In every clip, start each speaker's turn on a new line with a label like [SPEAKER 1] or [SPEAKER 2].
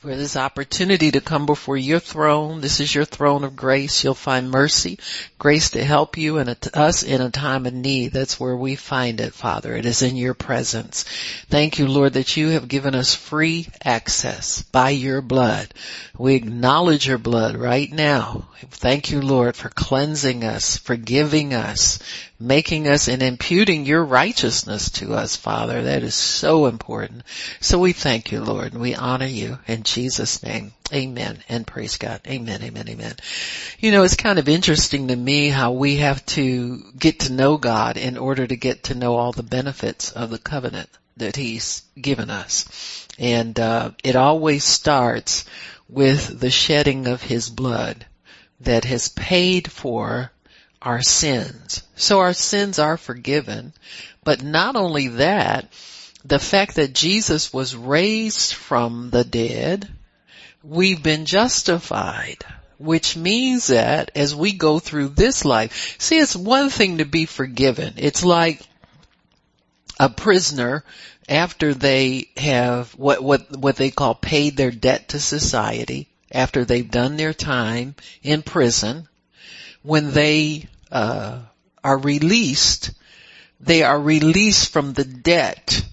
[SPEAKER 1] for this opportunity to come before your throne. This is your throne of grace. You'll find mercy, grace to help you and us in a time of need. That's where we find it, Father. It is in your presence. Thank you, Lord, that you have given us free access by your blood. We acknowledge your blood right now. Thank you, Lord, for cleansing us, forgiving us, making us and imputing your righteousness to us, Father. That is so important. So we thank you, Lord, and we honor you in Jesus' name. Amen and praise God. Amen, amen, amen. You know, it's kind of interesting to me how we have to get to know God in order to get to know all the benefits of the covenant that He's given us. And, uh, it always starts with the shedding of His blood that has paid for our sins. So our sins are forgiven. But not only that, the fact that Jesus was raised from the dead, we've been justified. Which means that as we go through this life, see it's one thing to be forgiven. It's like a prisoner after they have what, what, what they call paid their debt to society, after they've done their time in prison, when they uh, are released, they are released from the debt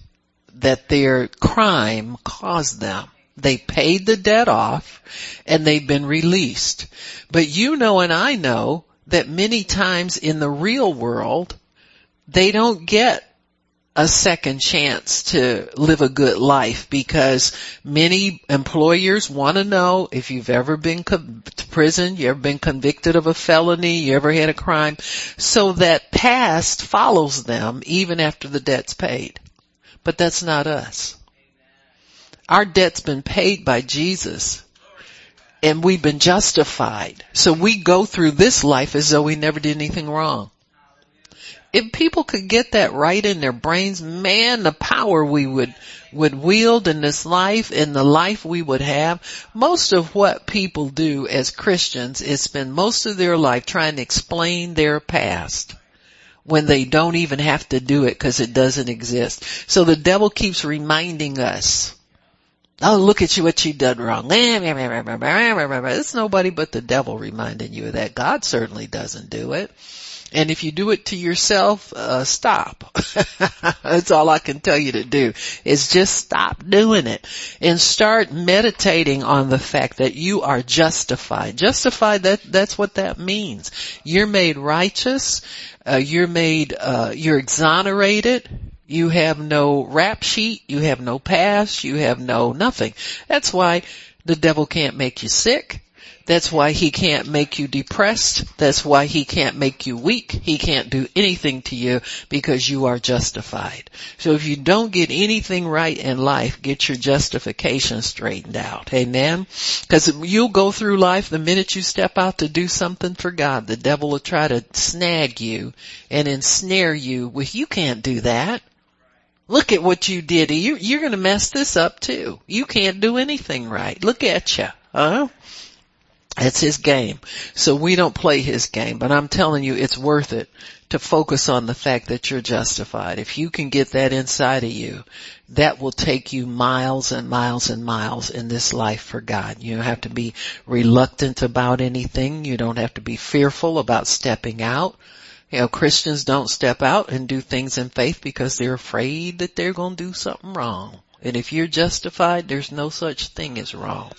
[SPEAKER 1] that their crime caused them. They paid the debt off and they've been released. But you know and I know that many times in the real world, they don't get a second chance to live a good life because many employers want to know if you've ever been co- to prison, you ever been convicted of a felony, you ever had a crime, so that past follows them even after the debt's paid. But that's not us. Our debt's been paid by Jesus and we've been justified. So we go through this life as though we never did anything wrong if people could get that right in their brains, man, the power we would, would wield in this life and the life we would have. Most of what people do as Christians is spend most of their life trying to explain their past when they don't even have to do it because it doesn't exist. So the devil keeps reminding us, Oh, look at you what you done wrong. It's nobody but the devil reminding you of that. God certainly doesn't do it. And if you do it to yourself, uh, stop. That's all I can tell you to do is just stop doing it and start meditating on the fact that you are justified. Justified, that, that's what that means. You're made righteous. Uh, you're made, uh, you're exonerated. You have no rap sheet. You have no past. You have no nothing. That's why the devil can't make you sick. That's why he can't make you depressed. That's why he can't make you weak. He can't do anything to you because you are justified. So if you don't get anything right in life, get your justification straightened out. Amen? Because you'll go through life the minute you step out to do something for God, the devil will try to snag you and ensnare you with, you can't do that. Look at what you did. You, you're going to mess this up too. You can't do anything right. Look at you. Huh? It's his game. So we don't play his game, but I'm telling you it's worth it to focus on the fact that you're justified. If you can get that inside of you, that will take you miles and miles and miles in this life for God. You don't have to be reluctant about anything. You don't have to be fearful about stepping out. You know, Christians don't step out and do things in faith because they're afraid that they're going to do something wrong. And if you're justified, there's no such thing as wrong.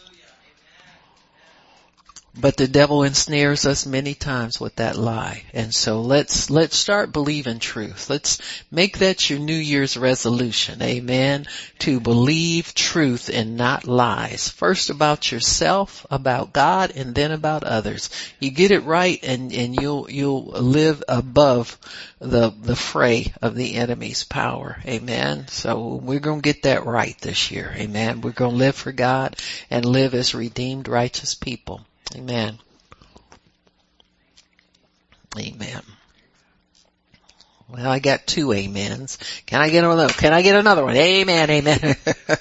[SPEAKER 1] But the devil ensnares us many times with that lie. And so let's, let's start believing truth. Let's make that your New Year's resolution. Amen. To believe truth and not lies. First about yourself, about God, and then about others. You get it right and, and you'll, you'll live above the, the fray of the enemy's power. Amen. So we're going to get that right this year. Amen. We're going to live for God and live as redeemed righteous people. Amen. Amen. Well, I got two amens. Can I get another? Can I get another one? Amen, amen.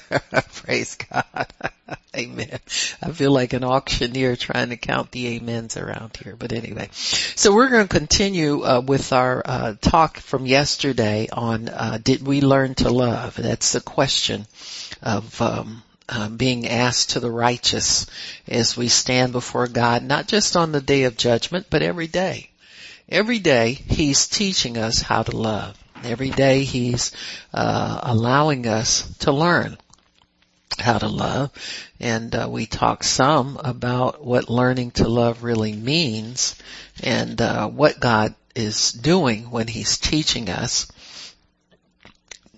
[SPEAKER 1] Praise God. amen. I feel like an auctioneer trying to count the amens around here. But anyway, so we're going to continue uh, with our uh, talk from yesterday on uh, did we learn to love? That's the question of um, uh, being asked to the righteous as we stand before God, not just on the day of judgment, but every day. Every day He's teaching us how to love. Every day He's uh, allowing us to learn how to love. And uh, we talk some about what learning to love really means and uh, what God is doing when He's teaching us.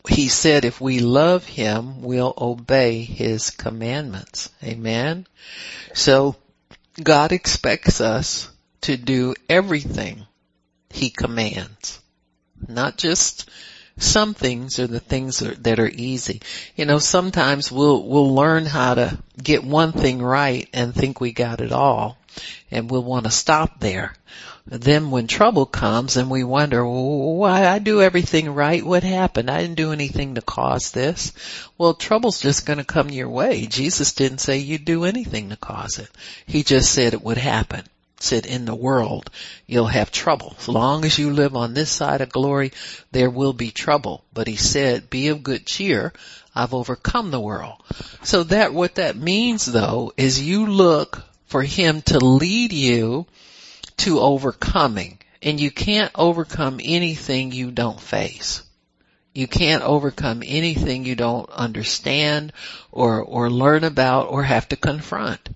[SPEAKER 1] He said if we love Him, we'll obey His commandments. Amen? So, God expects us to do everything He commands. Not just some things are the things that are easy. You know, sometimes we'll, we'll learn how to get one thing right and think we got it all and we'll want to stop there. Then when trouble comes and we wonder, why I do everything right? What happened? I didn't do anything to cause this. Well, trouble's just going to come your way. Jesus didn't say you'd do anything to cause it. He just said it would happen said in the world you'll have trouble. As long as you live on this side of glory, there will be trouble. But he said, be of good cheer. I've overcome the world. So that, what that means though, is you look for him to lead you to overcoming. And you can't overcome anything you don't face. You can't overcome anything you don't understand or, or learn about or have to confront.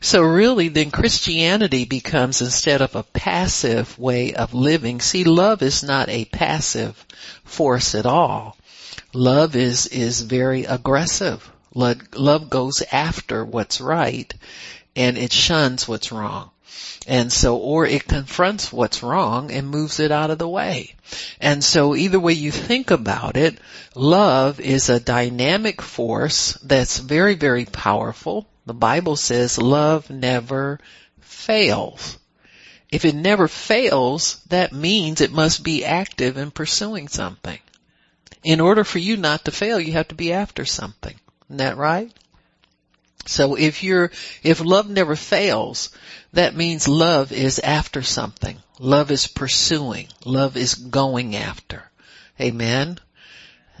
[SPEAKER 1] So really then Christianity becomes instead of a passive way of living, see love is not a passive force at all. Love is, is very aggressive. Love, love goes after what's right and it shuns what's wrong. And so, or it confronts what's wrong and moves it out of the way. And so either way you think about it, love is a dynamic force that's very, very powerful. The Bible says love never fails. If it never fails, that means it must be active in pursuing something. In order for you not to fail, you have to be after something. Isn't that right? So if you're, if love never fails, that means love is after something. Love is pursuing. Love is going after. Amen.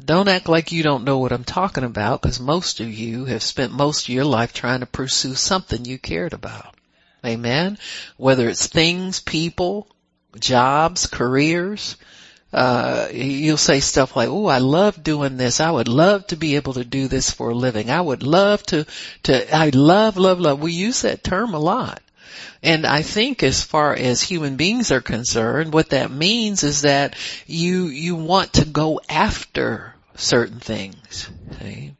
[SPEAKER 1] Don't act like you don't know what I'm talking about because most of you have spent most of your life trying to pursue something you cared about. Amen. Whether it's things, people, jobs, careers, uh, you'll say stuff like, "Oh, I love doing this. I would love to be able to do this for a living. I would love to, to, I love, love, love." We use that term a lot. And I think as far as human beings are concerned, what that means is that you, you want to go after certain things. See?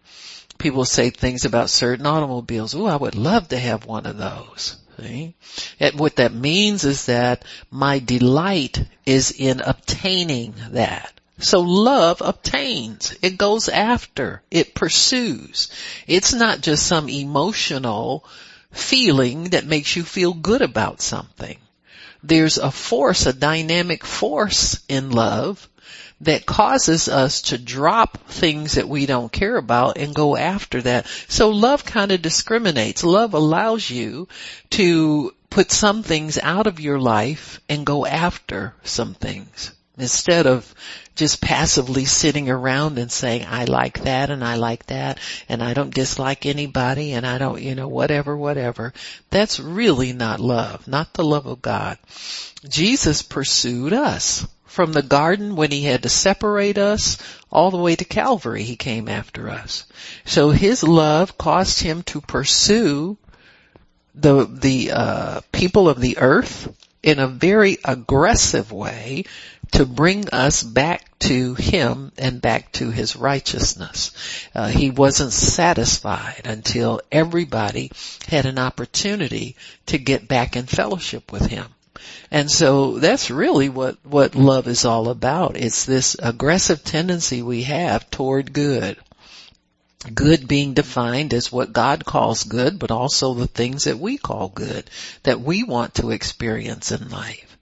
[SPEAKER 1] People say things about certain automobiles. Oh, I would love to have one of those. See? And what that means is that my delight is in obtaining that. So love obtains. It goes after. It pursues. It's not just some emotional feeling that makes you feel good about something. There's a force, a dynamic force in love that causes us to drop things that we don't care about and go after that. So love kind of discriminates. Love allows you to put some things out of your life and go after some things instead of just passively sitting around and saying, I like that and I like that and I don't dislike anybody and I don't, you know, whatever, whatever. That's really not love, not the love of God. Jesus pursued us from the garden when he had to separate us all the way to Calvary he came after us. So his love caused him to pursue the the uh, people of the earth in a very aggressive way to bring us back to him and back to his righteousness. Uh, he wasn't satisfied until everybody had an opportunity to get back in fellowship with him. And so that's really what, what love is all about. It's this aggressive tendency we have toward good. Good being defined as what God calls good, but also the things that we call good, that we want to experience in life.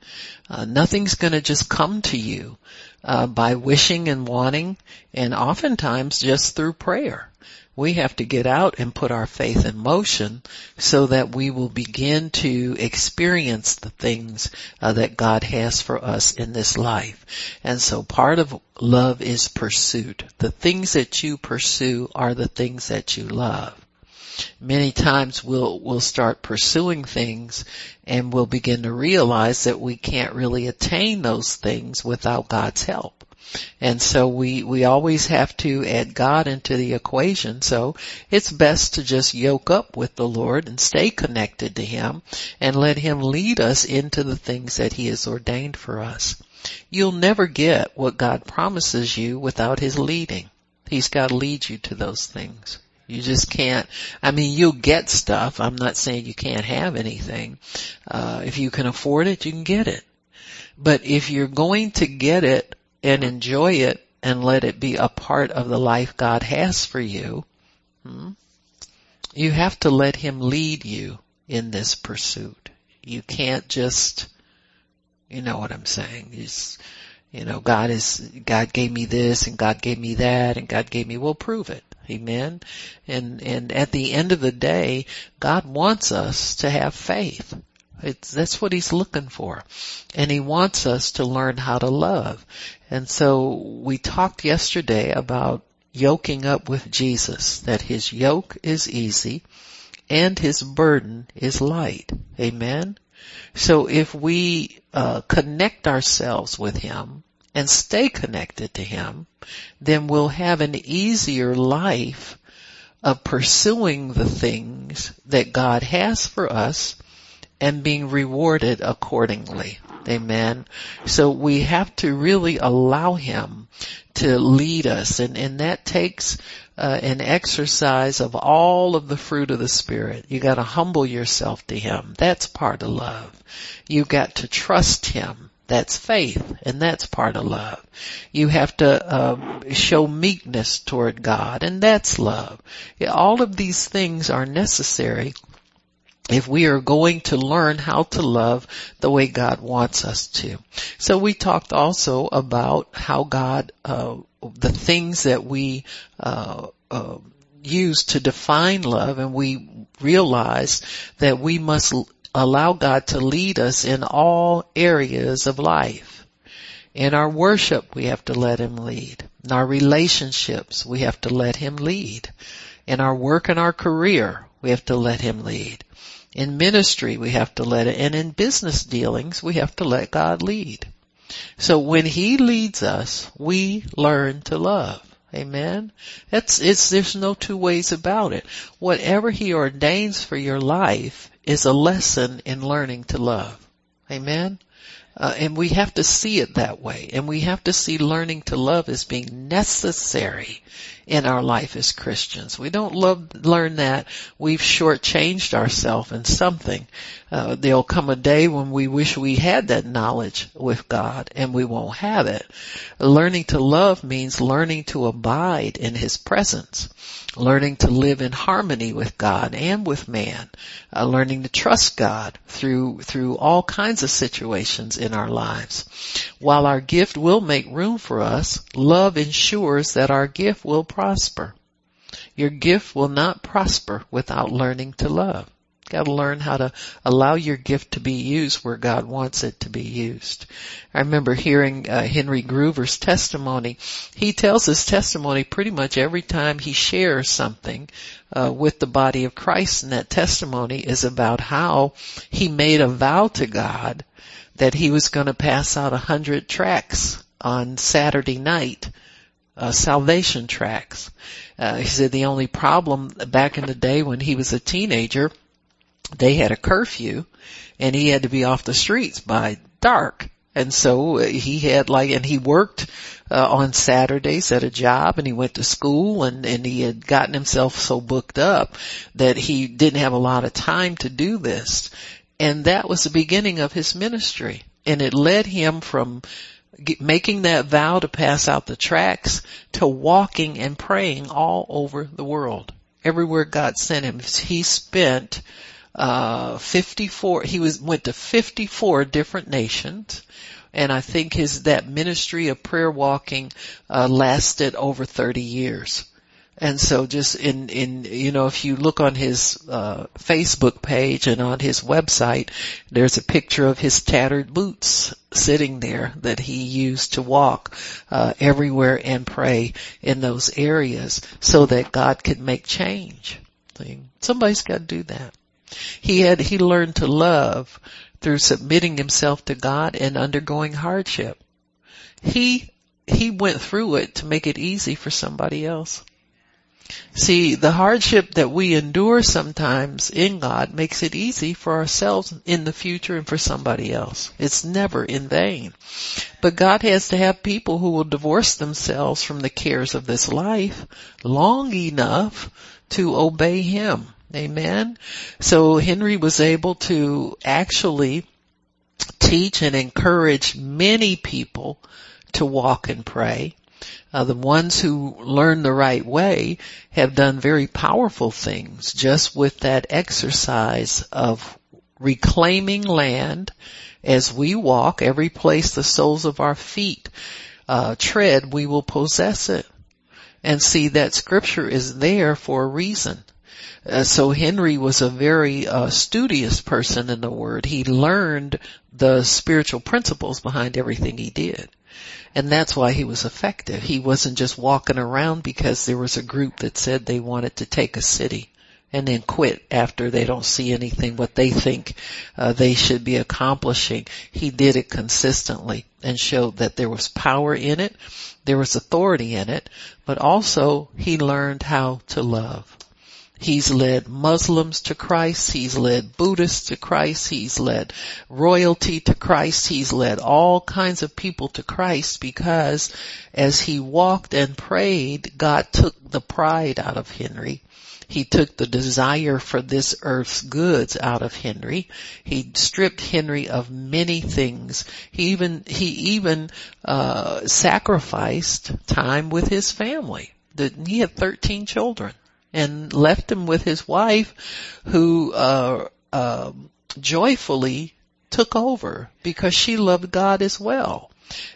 [SPEAKER 1] Uh, nothing's gonna just come to you, uh, by wishing and wanting, and oftentimes just through prayer we have to get out and put our faith in motion so that we will begin to experience the things uh, that God has for us in this life. And so part of love is pursuit. The things that you pursue are the things that you love. Many times we'll, we'll start pursuing things and we'll begin to realize that we can't really attain those things without God's help. And so we, we always have to add God into the equation. So it's best to just yoke up with the Lord and stay connected to Him and let Him lead us into the things that He has ordained for us. You'll never get what God promises you without His leading. He's got to lead you to those things. You just can't, I mean, you'll get stuff. I'm not saying you can't have anything. Uh, if you can afford it, you can get it. But if you're going to get it and enjoy it and let it be a part of the life God has for you, hmm, you have to let Him lead you in this pursuit. You can't just, you know what I'm saying. Just, you know, God is, God gave me this and God gave me that and God gave me, well prove it. Amen. And, and at the end of the day, God wants us to have faith. It's, that's what he's looking for. And he wants us to learn how to love. And so we talked yesterday about yoking up with Jesus, that his yoke is easy and his burden is light. Amen. So if we uh, connect ourselves with him and stay connected to him, then we'll have an easier life of pursuing the things that God has for us and being rewarded accordingly. Amen. So we have to really allow Him to lead us and, and that takes uh, an exercise of all of the fruit of the Spirit. You gotta humble yourself to Him. That's part of love. You got to trust Him. That's faith, and that's part of love. You have to um, show meekness toward God, and that's love. All of these things are necessary if we are going to learn how to love the way God wants us to. So we talked also about how God, uh, the things that we uh, uh, use to define love, and we realize that we must allow God to lead us in all areas of life. In our worship, we have to let Him lead. In our relationships, we have to let Him lead. In our work and our career, we have to let Him lead. In ministry, we have to let it, and in business dealings, we have to let God lead. So when He leads us, we learn to love. Amen. That's, it's, there's no two ways about it. Whatever He ordains for your life is a lesson in learning to love. Amen. Uh, and we have to see it that way. And we have to see learning to love as being necessary in our life as Christians. We don't love, learn that. We've shortchanged ourselves in something. Uh, there'll come a day when we wish we had that knowledge with God and we won't have it. Learning to love means learning to abide in His presence. Learning to live in harmony with God and with man. Uh, learning to trust God through, through all kinds of situations in our lives. While our gift will make room for us, love ensures that our gift will prosper. Your gift will not prosper without learning to love. Got to learn how to allow your gift to be used where God wants it to be used. I remember hearing uh, Henry Gruver's testimony. He tells his testimony pretty much every time he shares something uh, with the body of Christ, and that testimony is about how he made a vow to God that he was going to pass out a hundred tracts on Saturday night uh, salvation tracks. Uh, he said the only problem back in the day when he was a teenager, they had a curfew and he had to be off the streets by dark. And so uh, he had like, and he worked uh, on Saturdays at a job and he went to school and, and he had gotten himself so booked up that he didn't have a lot of time to do this. And that was the beginning of his ministry. And it led him from making that vow to pass out the tracts to walking and praying all over the world. Everywhere God sent him. He spent uh 54 he was went to 54 different nations and I think his that ministry of prayer walking uh lasted over 30 years. And so just in, in, you know, if you look on his, uh, Facebook page and on his website, there's a picture of his tattered boots sitting there that he used to walk, uh, everywhere and pray in those areas so that God could make change. Somebody's got to do that. He had, he learned to love through submitting himself to God and undergoing hardship. He, he went through it to make it easy for somebody else. See, the hardship that we endure sometimes in God makes it easy for ourselves in the future and for somebody else. It's never in vain. But God has to have people who will divorce themselves from the cares of this life long enough to obey Him. Amen. So Henry was able to actually teach and encourage many people to walk and pray. Uh, the ones who learn the right way have done very powerful things just with that exercise of reclaiming land as we walk, every place the soles of our feet uh, tread, we will possess it. And see that scripture is there for a reason. Uh, so Henry was a very uh, studious person in the Word. He learned the spiritual principles behind everything he did. And that's why he was effective. He wasn't just walking around because there was a group that said they wanted to take a city and then quit after they don't see anything what they think uh, they should be accomplishing. He did it consistently and showed that there was power in it, there was authority in it, but also he learned how to love. He's led Muslims to Christ. He's led Buddhists to Christ. He's led royalty to Christ. He's led all kinds of people to Christ because as he walked and prayed, God took the pride out of Henry. He took the desire for this earth's goods out of Henry. He stripped Henry of many things. He even, he even, uh, sacrificed time with his family. He had 13 children and left him with his wife who, uh, uh, joyfully took over because she loved God as well.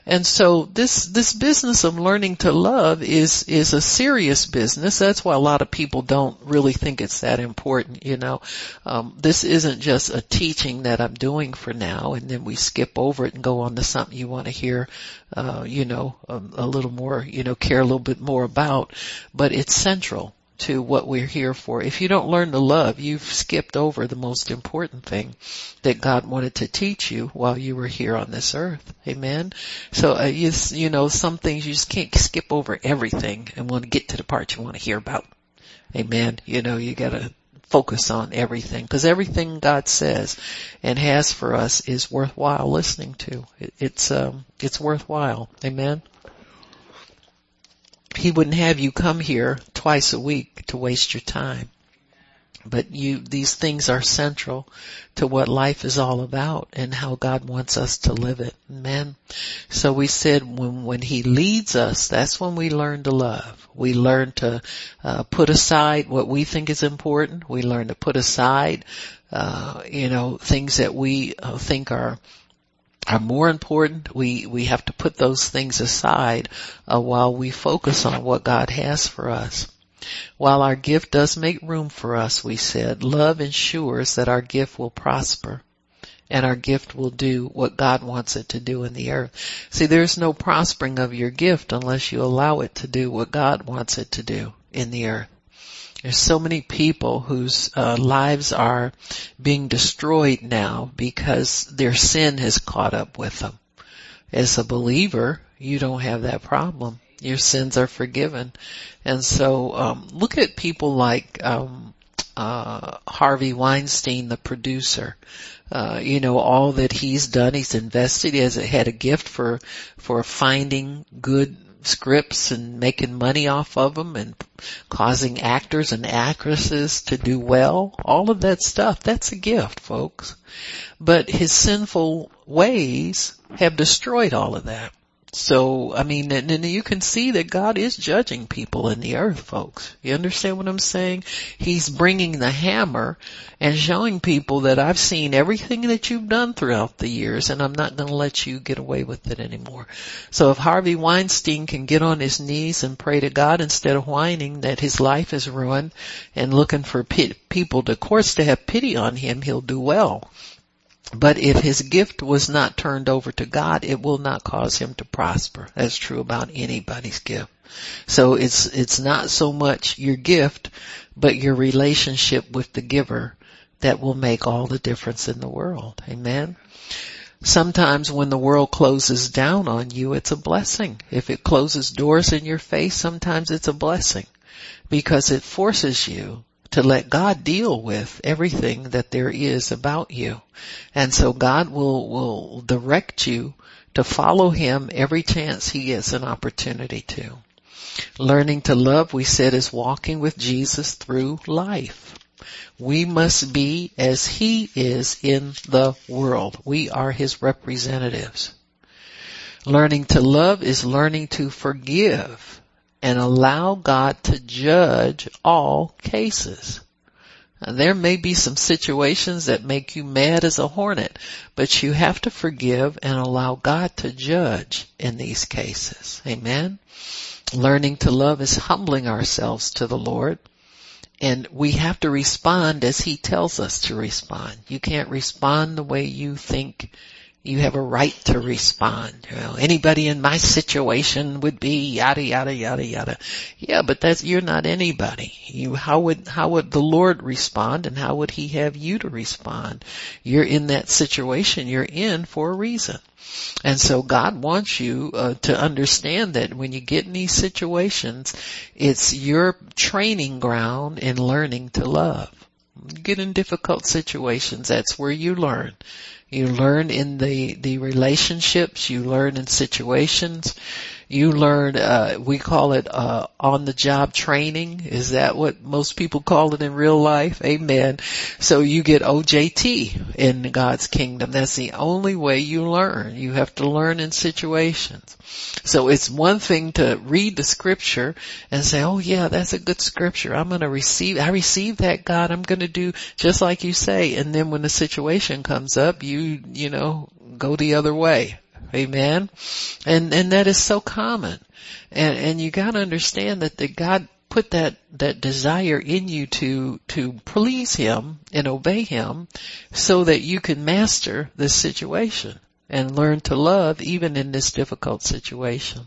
[SPEAKER 1] And so this, this business of learning to love is, is a serious business. That's why a lot of people don't really think it's that important, you know. Um, this isn't just a teaching that I'm doing for now and then we skip over it and go on to something you want to hear, uh, you know, a, a little more, you know, care a little bit more about, but it's central to what we're here for. If you don't learn to love, you've skipped over the most important thing that God wanted to teach you while you were here on this earth. Amen. So uh, you, you know, some things you just can't skip over everything and want to get to the part you want to hear about. Amen. You know, you gotta focus on everything because everything God says and has for us is worthwhile listening to. It, it's, um, it's worthwhile. Amen. He wouldn't have you come here twice a week to waste your time. But you, these things are central to what life is all about and how God wants us to live it. Amen. So we said when, when He leads us, that's when we learn to love. We learn to uh, put aside what we think is important. We learn to put aside, uh, you know, things that we uh, think are are more important. We we have to put those things aside uh, while we focus on what God has for us. While our gift does make room for us, we said, love ensures that our gift will prosper and our gift will do what God wants it to do in the earth. See, there's no prospering of your gift unless you allow it to do what God wants it to do in the earth. There's so many people whose uh, lives are being destroyed now because their sin has caught up with them. As a believer, you don't have that problem. Your sins are forgiven. And so, um, look at people like, um, uh, Harvey Weinstein, the producer. Uh, you know, all that he's done, he's invested, he has had a gift for, for finding good scripts and making money off of them and causing actors and actresses to do well. All of that stuff, that's a gift, folks. But his sinful ways have destroyed all of that. So, I mean, and, and you can see that God is judging people in the earth, folks. You understand what I'm saying? He's bringing the hammer and showing people that I've seen everything that you've done throughout the years and I'm not going to let you get away with it anymore. So if Harvey Weinstein can get on his knees and pray to God instead of whining that his life is ruined and looking for people, to course, to have pity on him, he'll do well. But if his gift was not turned over to God, it will not cause him to prosper. That's true about anybody's gift. So it's, it's not so much your gift, but your relationship with the giver that will make all the difference in the world. Amen. Sometimes when the world closes down on you, it's a blessing. If it closes doors in your face, sometimes it's a blessing because it forces you to let God deal with everything that there is about you. And so God will, will direct you to follow Him every chance He gets an opportunity to. Learning to love, we said, is walking with Jesus through life. We must be as He is in the world. We are His representatives. Learning to love is learning to forgive and allow God to judge all cases. Now, there may be some situations that make you mad as a hornet, but you have to forgive and allow God to judge in these cases. Amen. Learning to love is humbling ourselves to the Lord and we have to respond as he tells us to respond. You can't respond the way you think you have a right to respond. You know, anybody in my situation would be yada yada yada yada. Yeah, but that's you're not anybody. You how would how would the Lord respond and how would he have you to respond? You're in that situation you're in for a reason. And so God wants you uh, to understand that when you get in these situations, it's your training ground in learning to love. You get in difficult situations, that's where you learn. You learn in the, the relationships, you learn in situations, you learn, uh, we call it, uh, on the job training. Is that what most people call it in real life? Amen. So you get OJT in God's kingdom. That's the only way you learn. You have to learn in situations. So it's one thing to read the scripture and say, oh yeah, that's a good scripture. I'm going to receive, I receive that God. I'm going to do just like you say. And then when the situation comes up, you, you know, go the other way. Amen. And, and that is so common. And, and you gotta understand that the God put that, that desire in you to, to please Him and obey Him so that you can master this situation and learn to love even in this difficult situation.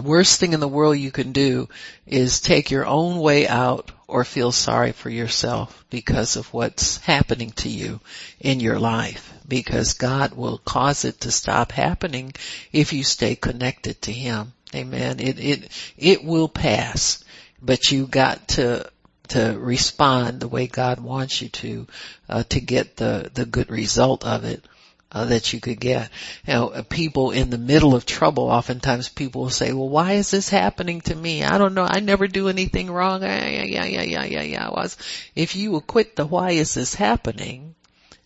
[SPEAKER 1] Worst thing in the world you can do is take your own way out or feel sorry for yourself because of what's happening to you in your life because God will cause it to stop happening if you stay connected to Him. Amen. It, it, it will pass, but you got to, to respond the way God wants you to, uh, to get the, the good result of it. Uh, that you could get. You know, uh, people in the middle of trouble, oftentimes people will say, well, why is this happening to me? I don't know. I never do anything wrong. Yeah, yeah, yeah, yeah, yeah, yeah. If you will quit the why is this happening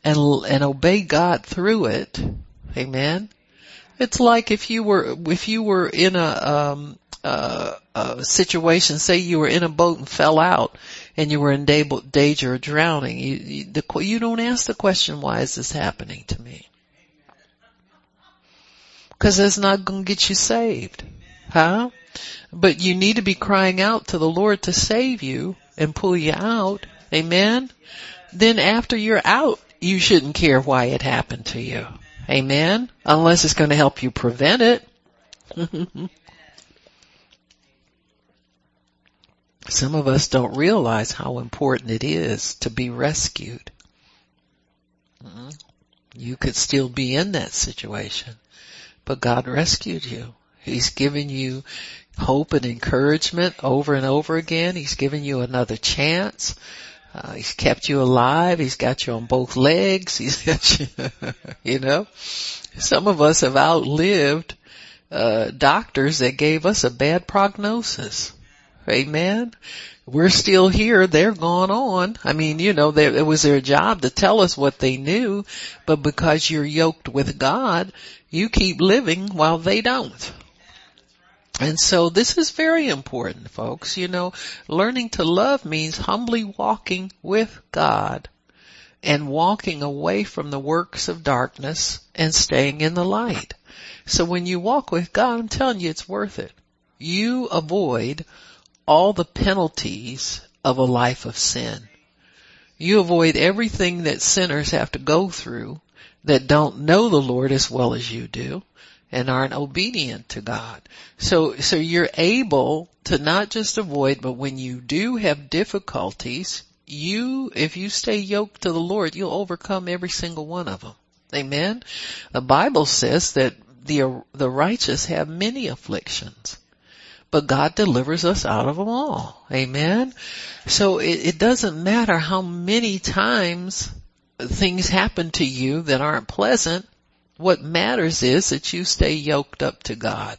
[SPEAKER 1] and, and obey God through it. Amen. It's like if you were, if you were in a, um, uh, situation, say you were in a boat and fell out and you were in danger of drowning, you, you, the, you don't ask the question, why is this happening to me? Cause that's not gonna get you saved. Huh? But you need to be crying out to the Lord to save you and pull you out. Amen? Then after you're out, you shouldn't care why it happened to you. Amen? Unless it's going to help you prevent it. Some of us don't realize how important it is to be rescued. Mm-hmm. You could still be in that situation, but God rescued you. He's given you hope and encouragement over and over again. He's given you another chance. Uh, he's kept you alive. He's got you on both legs. He's got you, you know. Some of us have outlived uh, doctors that gave us a bad prognosis. Amen. We're still here. They're gone on. I mean, you know, it was their job to tell us what they knew, but because you're yoked with God, you keep living while they don't. And so this is very important, folks. You know, learning to love means humbly walking with God and walking away from the works of darkness and staying in the light. So when you walk with God, I'm telling you it's worth it. You avoid all the penalties of a life of sin. You avoid everything that sinners have to go through that don't know the Lord as well as you do and aren't obedient to God. So, so you're able to not just avoid, but when you do have difficulties, you, if you stay yoked to the Lord, you'll overcome every single one of them. Amen. The Bible says that the, the righteous have many afflictions, but God delivers us out of them all. Amen. So it, it doesn't matter how many times things happen to you that aren't pleasant. What matters is that you stay yoked up to God.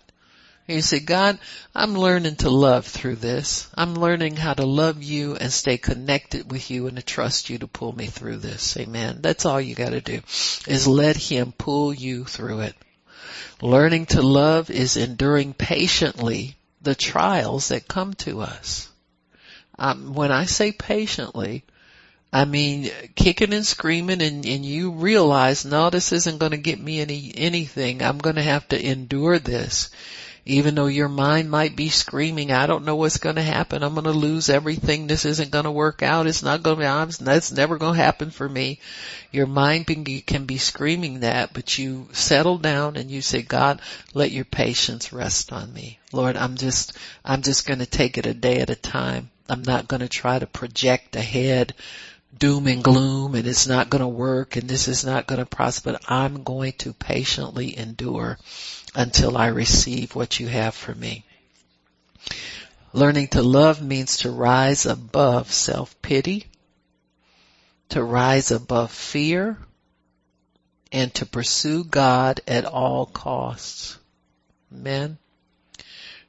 [SPEAKER 1] You say, God, I'm learning to love through this. I'm learning how to love you and stay connected with you and to trust you to pull me through this. Amen. That's all you gotta do is let him pull you through it. Learning to love is enduring patiently the trials that come to us. Um, when I say patiently, I mean, kicking and screaming and, and you realize, no, this isn't going to get me any, anything. I'm going to have to endure this even though your mind might be screaming, I don't know what's going to happen. I'm going to lose everything. This isn't going to work out. It's not going to, be, that's never going to happen for me. Your mind can be screaming that, but you settle down and you say, God, let your patience rest on me. Lord, I'm just, I'm just going to take it a day at a time. I'm not going to try to project ahead doom and gloom and it's not going to work and this is not going to prosper. I'm going to patiently endure until I receive what you have for me. Learning to love means to rise above self-pity, to rise above fear, and to pursue God at all costs. Amen.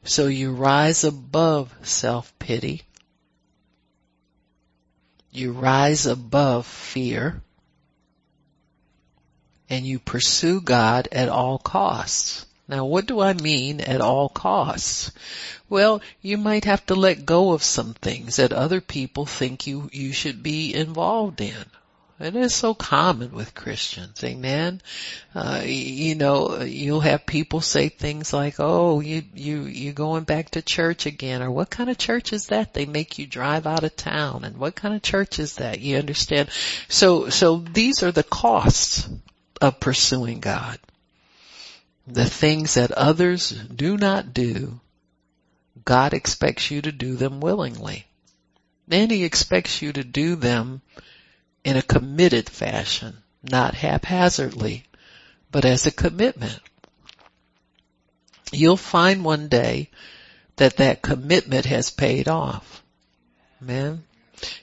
[SPEAKER 1] So you rise above self-pity. You rise above fear and you pursue God at all costs. Now what do I mean at all costs? Well, you might have to let go of some things that other people think you, you should be involved in. It is so common with Christians, amen. Uh, you know, you'll have people say things like, "Oh, you you you going back to church again?" or "What kind of church is that? They make you drive out of town." And what kind of church is that? You understand? So so these are the costs of pursuing God the things that others do not do, God expects you to do them willingly. And He expects you to do them in a committed fashion, not haphazardly, but as a commitment. You'll find one day that that commitment has paid off. Amen.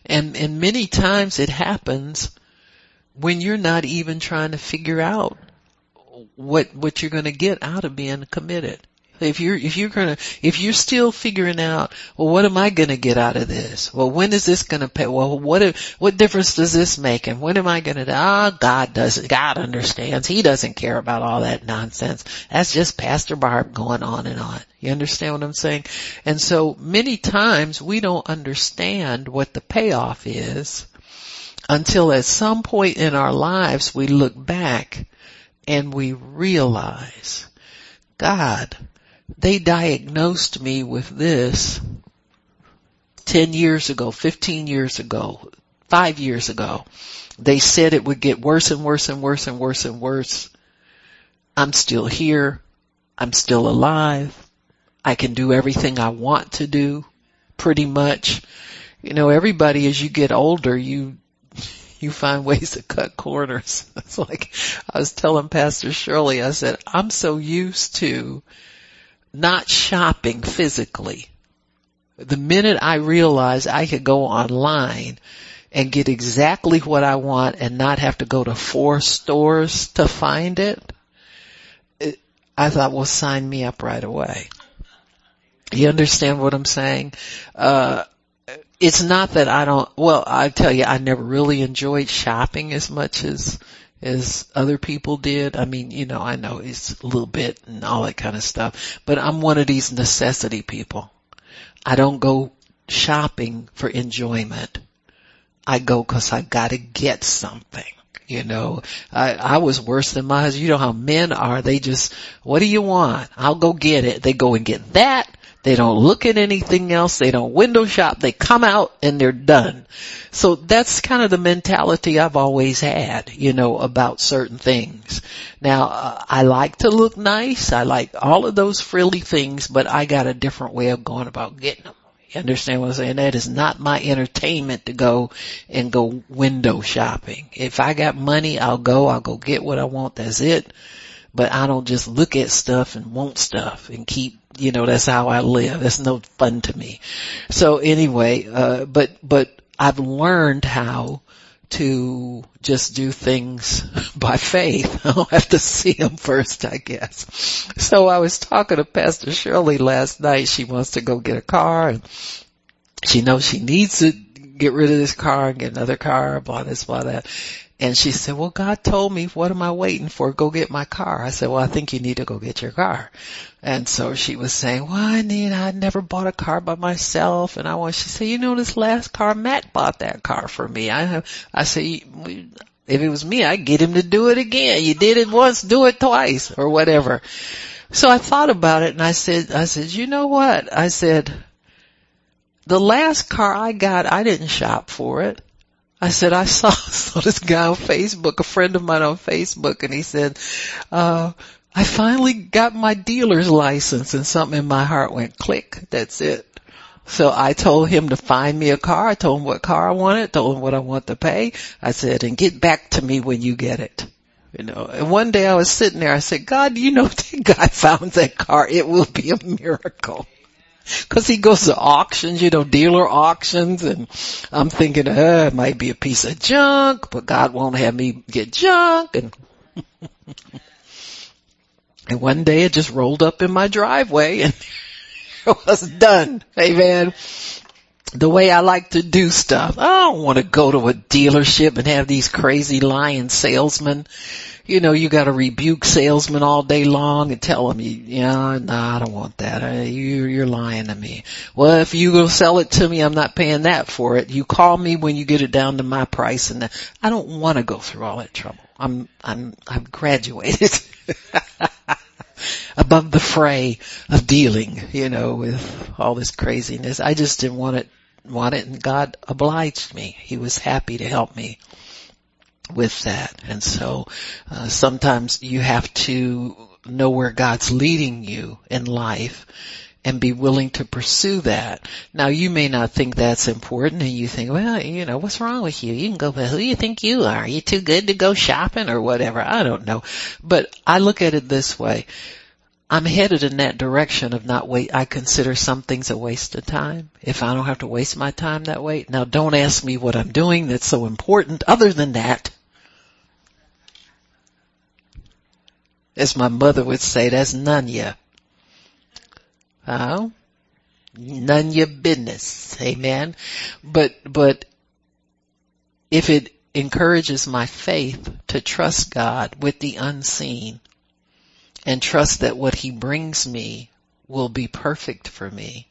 [SPEAKER 1] And, and many times it happens when you're not even trying to figure out what what you're going to get out of being committed. If you're if you're gonna if you're still figuring out, well, what am I gonna get out of this? Well, when is this gonna pay? Well, what what difference does this make? And when am I gonna? Ah, oh, God doesn't. God understands. He doesn't care about all that nonsense. That's just Pastor Barb going on and on. You understand what I'm saying? And so many times we don't understand what the payoff is until at some point in our lives we look back and we realize, God, they diagnosed me with this 10 years ago, 15 years ago, 5 years ago. They said it would get worse and worse and worse and worse and worse. I'm still here. I'm still alive. I can do everything I want to do, pretty much. You know, everybody as you get older, you you find ways to cut corners. It's like I was telling Pastor Shirley, I said, I'm so used to not shopping physically. The minute I realized I could go online and get exactly what I want and not have to go to four stores to find it, it I thought, well, sign me up right away. You understand what I'm saying? Uh, it's not that I don't, well, I tell you, I never really enjoyed shopping as much as, as other people did. I mean, you know, I know it's a little bit and all that kind of stuff, but I'm one of these necessity people. I don't go shopping for enjoyment. I go cause I gotta get something. You know, I, I was worse than my husband. You know how men are. They just, what do you want? I'll go get it. They go and get that. They don't look at anything else. They don't window shop. They come out and they're done. So that's kind of the mentality I've always had, you know, about certain things. Now, uh, I like to look nice. I like all of those frilly things, but I got a different way of going about getting them. You understand what I'm saying? That is not my entertainment to go and go window shopping. If I got money, I'll go, I'll go get what I want, that's it. But I don't just look at stuff and want stuff and keep, you know, that's how I live. That's no fun to me. So anyway, uh, but, but I've learned how to just do things by faith. I don't have to see them first, I guess. So I was talking to Pastor Shirley last night. She wants to go get a car and she knows she needs to get rid of this car and get another car, blah this, blah that. And she said, well, God told me, what am I waiting for? Go get my car. I said, well, I think you need to go get your car. And so she was saying, well, I need, I never bought a car by myself. And I want, she said, you know, this last car, Matt bought that car for me. I have, I said, if it was me, I'd get him to do it again. You did it once, do it twice or whatever. So I thought about it and I said, I said, you know what? I said, the last car I got, I didn't shop for it. I said, I saw, saw this guy on Facebook, a friend of mine on Facebook, and he said, uh, I finally got my dealer's license and something in my heart went click. That's it. So I told him to find me a car. I told him what car I wanted, told him what I want to pay. I said, and get back to me when you get it. You know, and one day I was sitting there, I said, God, you know, that guy found that car. It will be a miracle. Cause he goes to auctions, you know, dealer auctions, and I'm thinking, uh, it might be a piece of junk, but God won't have me get junk, and, and one day it just rolled up in my driveway, and it was done. Amen. The way I like to do stuff. I don't want to go to a dealership and have these crazy lying salesmen you know, you got to rebuke salesmen all day long and tell them, yeah, no, I don't want that. Uh, you, you're lying to me. Well, if you go sell it to me, I'm not paying that for it. You call me when you get it down to my price, and. I don't want to go through all that trouble. I'm, I'm, I've graduated. above the fray of dealing, you know, with all this craziness. I just didn't want it, want it and God obliged me. He was happy to help me with that. And so uh, sometimes you have to know where God's leading you in life and be willing to pursue that. Now you may not think that's important and you think, well, you know, what's wrong with you? You can go, well, who do you think you are? Are you too good to go shopping or whatever? I don't know. But I look at it this way. I'm headed in that direction of not wait. I consider some things a waste of time if I don't have to waste my time that way. Now don't ask me what I'm doing that's so important other than that. As my mother would say, that's none ya. Oh, none your business. Amen. But, but if it encourages my faith to trust God with the unseen and trust that what he brings me will be perfect for me,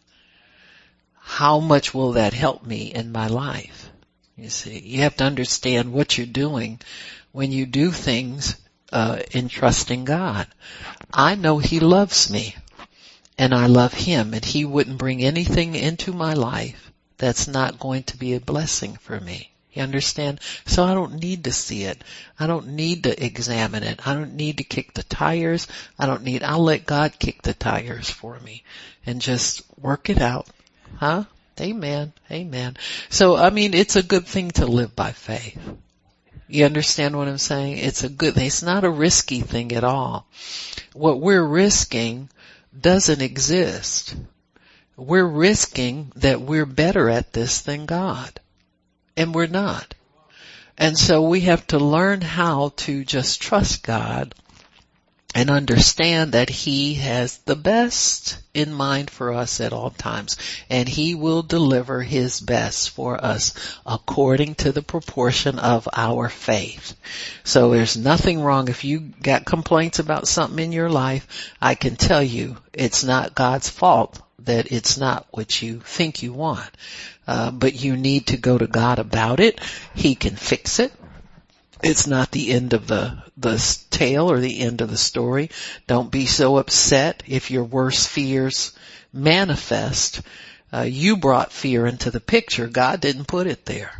[SPEAKER 1] how much will that help me in my life? You see, you have to understand what you're doing when you do things uh, in trusting God. I know He loves me and I love Him and He wouldn't bring anything into my life that's not going to be a blessing for me. You understand? So I don't need to see it. I don't need to examine it. I don't need to kick the tires. I don't need, I'll let God kick the tires for me and just work it out. Huh? Amen. Amen. So I mean, it's a good thing to live by faith. You understand what I'm saying? It's a good, it's not a risky thing at all. What we're risking doesn't exist. We're risking that we're better at this than God. And we're not. And so we have to learn how to just trust God and understand that He has the best in mind for us at all times and He will deliver His best for us according to the proportion of our faith. So there's nothing wrong if you got complaints about something in your life, I can tell you it's not God's fault that it's not what you think you want. Uh, but you need to go to God about it. He can fix it. It's not the end of the, the tale or the end of the story. Don't be so upset if your worst fears manifest. Uh, you brought fear into the picture. God didn't put it there.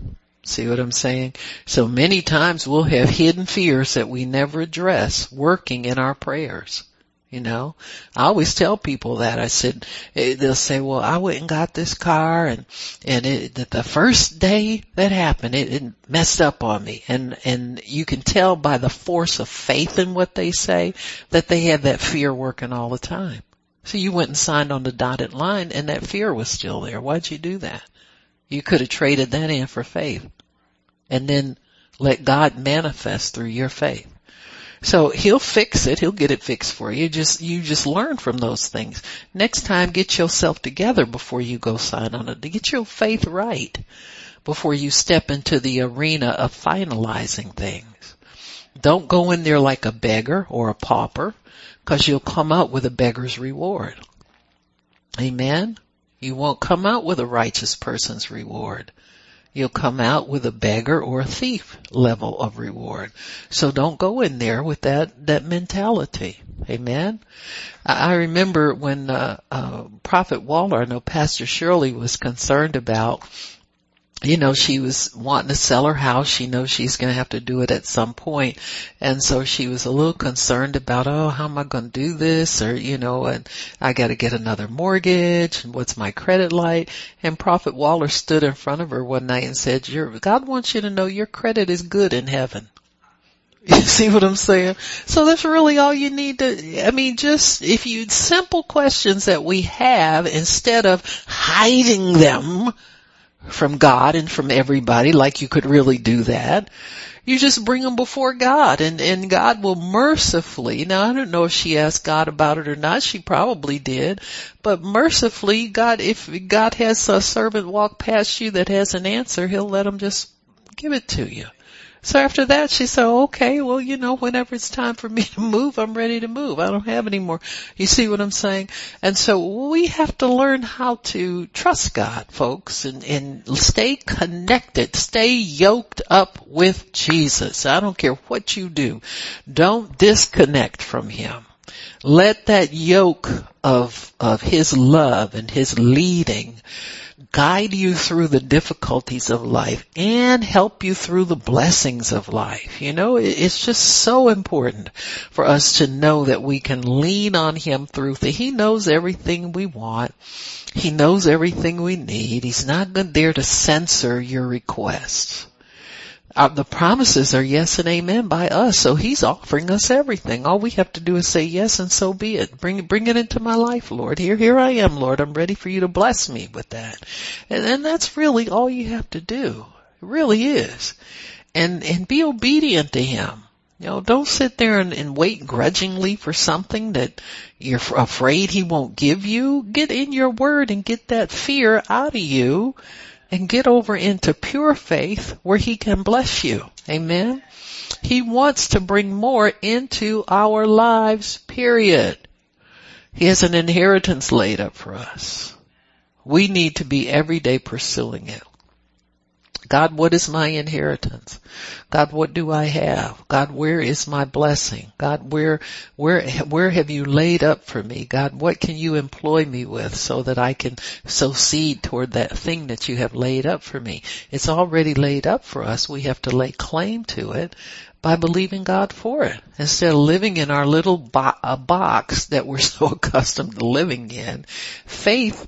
[SPEAKER 1] See what I'm saying? So many times we'll have hidden fears that we never address working in our prayers. You know, I always tell people that. I said, eh, they'll say, well, I went and got this car and, and it, the first day that happened, it, it messed up on me. And, and you can tell by the force of faith in what they say that they had that fear working all the time. So you went and signed on the dotted line and that fear was still there. Why'd you do that? You could have traded that in for faith and then let God manifest through your faith. So he'll fix it. He'll get it fixed for you. Just, you just learn from those things. Next time, get yourself together before you go sign on it. Get your faith right before you step into the arena of finalizing things. Don't go in there like a beggar or a pauper because you'll come out with a beggar's reward. Amen. You won't come out with a righteous person's reward you'll come out with a beggar or a thief level of reward. So don't go in there with that, that mentality. Amen. I remember when, uh, uh, Prophet Waller, I know Pastor Shirley was concerned about you know, she was wanting to sell her house. She knows she's going to have to do it at some point. And so she was a little concerned about, oh, how am I going to do this? Or, you know, and I got to get another mortgage and what's my credit like? And Prophet Waller stood in front of her one night and said, your, God wants you to know your credit is good in heaven. You see what I'm saying? So that's really all you need to, I mean, just if you, simple questions that we have instead of hiding them, from God and from everybody like you could really do that. You just bring them before God and, and God will mercifully, now I don't know if she asked God about it or not, she probably did, but mercifully God, if God has a servant walk past you that has an answer, he'll let him just give it to you. So after that, she said, okay, well, you know, whenever it's time for me to move, I'm ready to move. I don't have any more. You see what I'm saying? And so we have to learn how to trust God, folks, and, and stay connected, stay yoked up with Jesus. I don't care what you do. Don't disconnect from Him. Let that yoke of, of His love and His leading guide you through the difficulties of life and help you through the blessings of life. You know, it's just so important for us to know that we can lean on Him through He knows everything we want. He knows everything we need. He's not there to censor your requests uh, the promises are yes and amen by us. So he's offering us everything. All we have to do is say yes and so be it. Bring, bring it into my life, Lord. Here, here I am, Lord. I'm ready for you to bless me with that. And then that's really all you have to do. It really is. And, and be obedient to him. You know, don't sit there and, and wait grudgingly for something that you're afraid he won't give you. Get in your word and get that fear out of you and get over into pure faith where he can bless you. Amen. He wants to bring more into our lives, period. He has an inheritance laid up for us. We need to be every day pursuing it. God, what is my inheritance? God, what do I have? God, where is my blessing? God, where, where, where have you laid up for me? God, what can you employ me with so that I can sow seed toward that thing that you have laid up for me? It's already laid up for us. We have to lay claim to it by believing God for it instead of living in our little bo- box that we're so accustomed to living in. Faith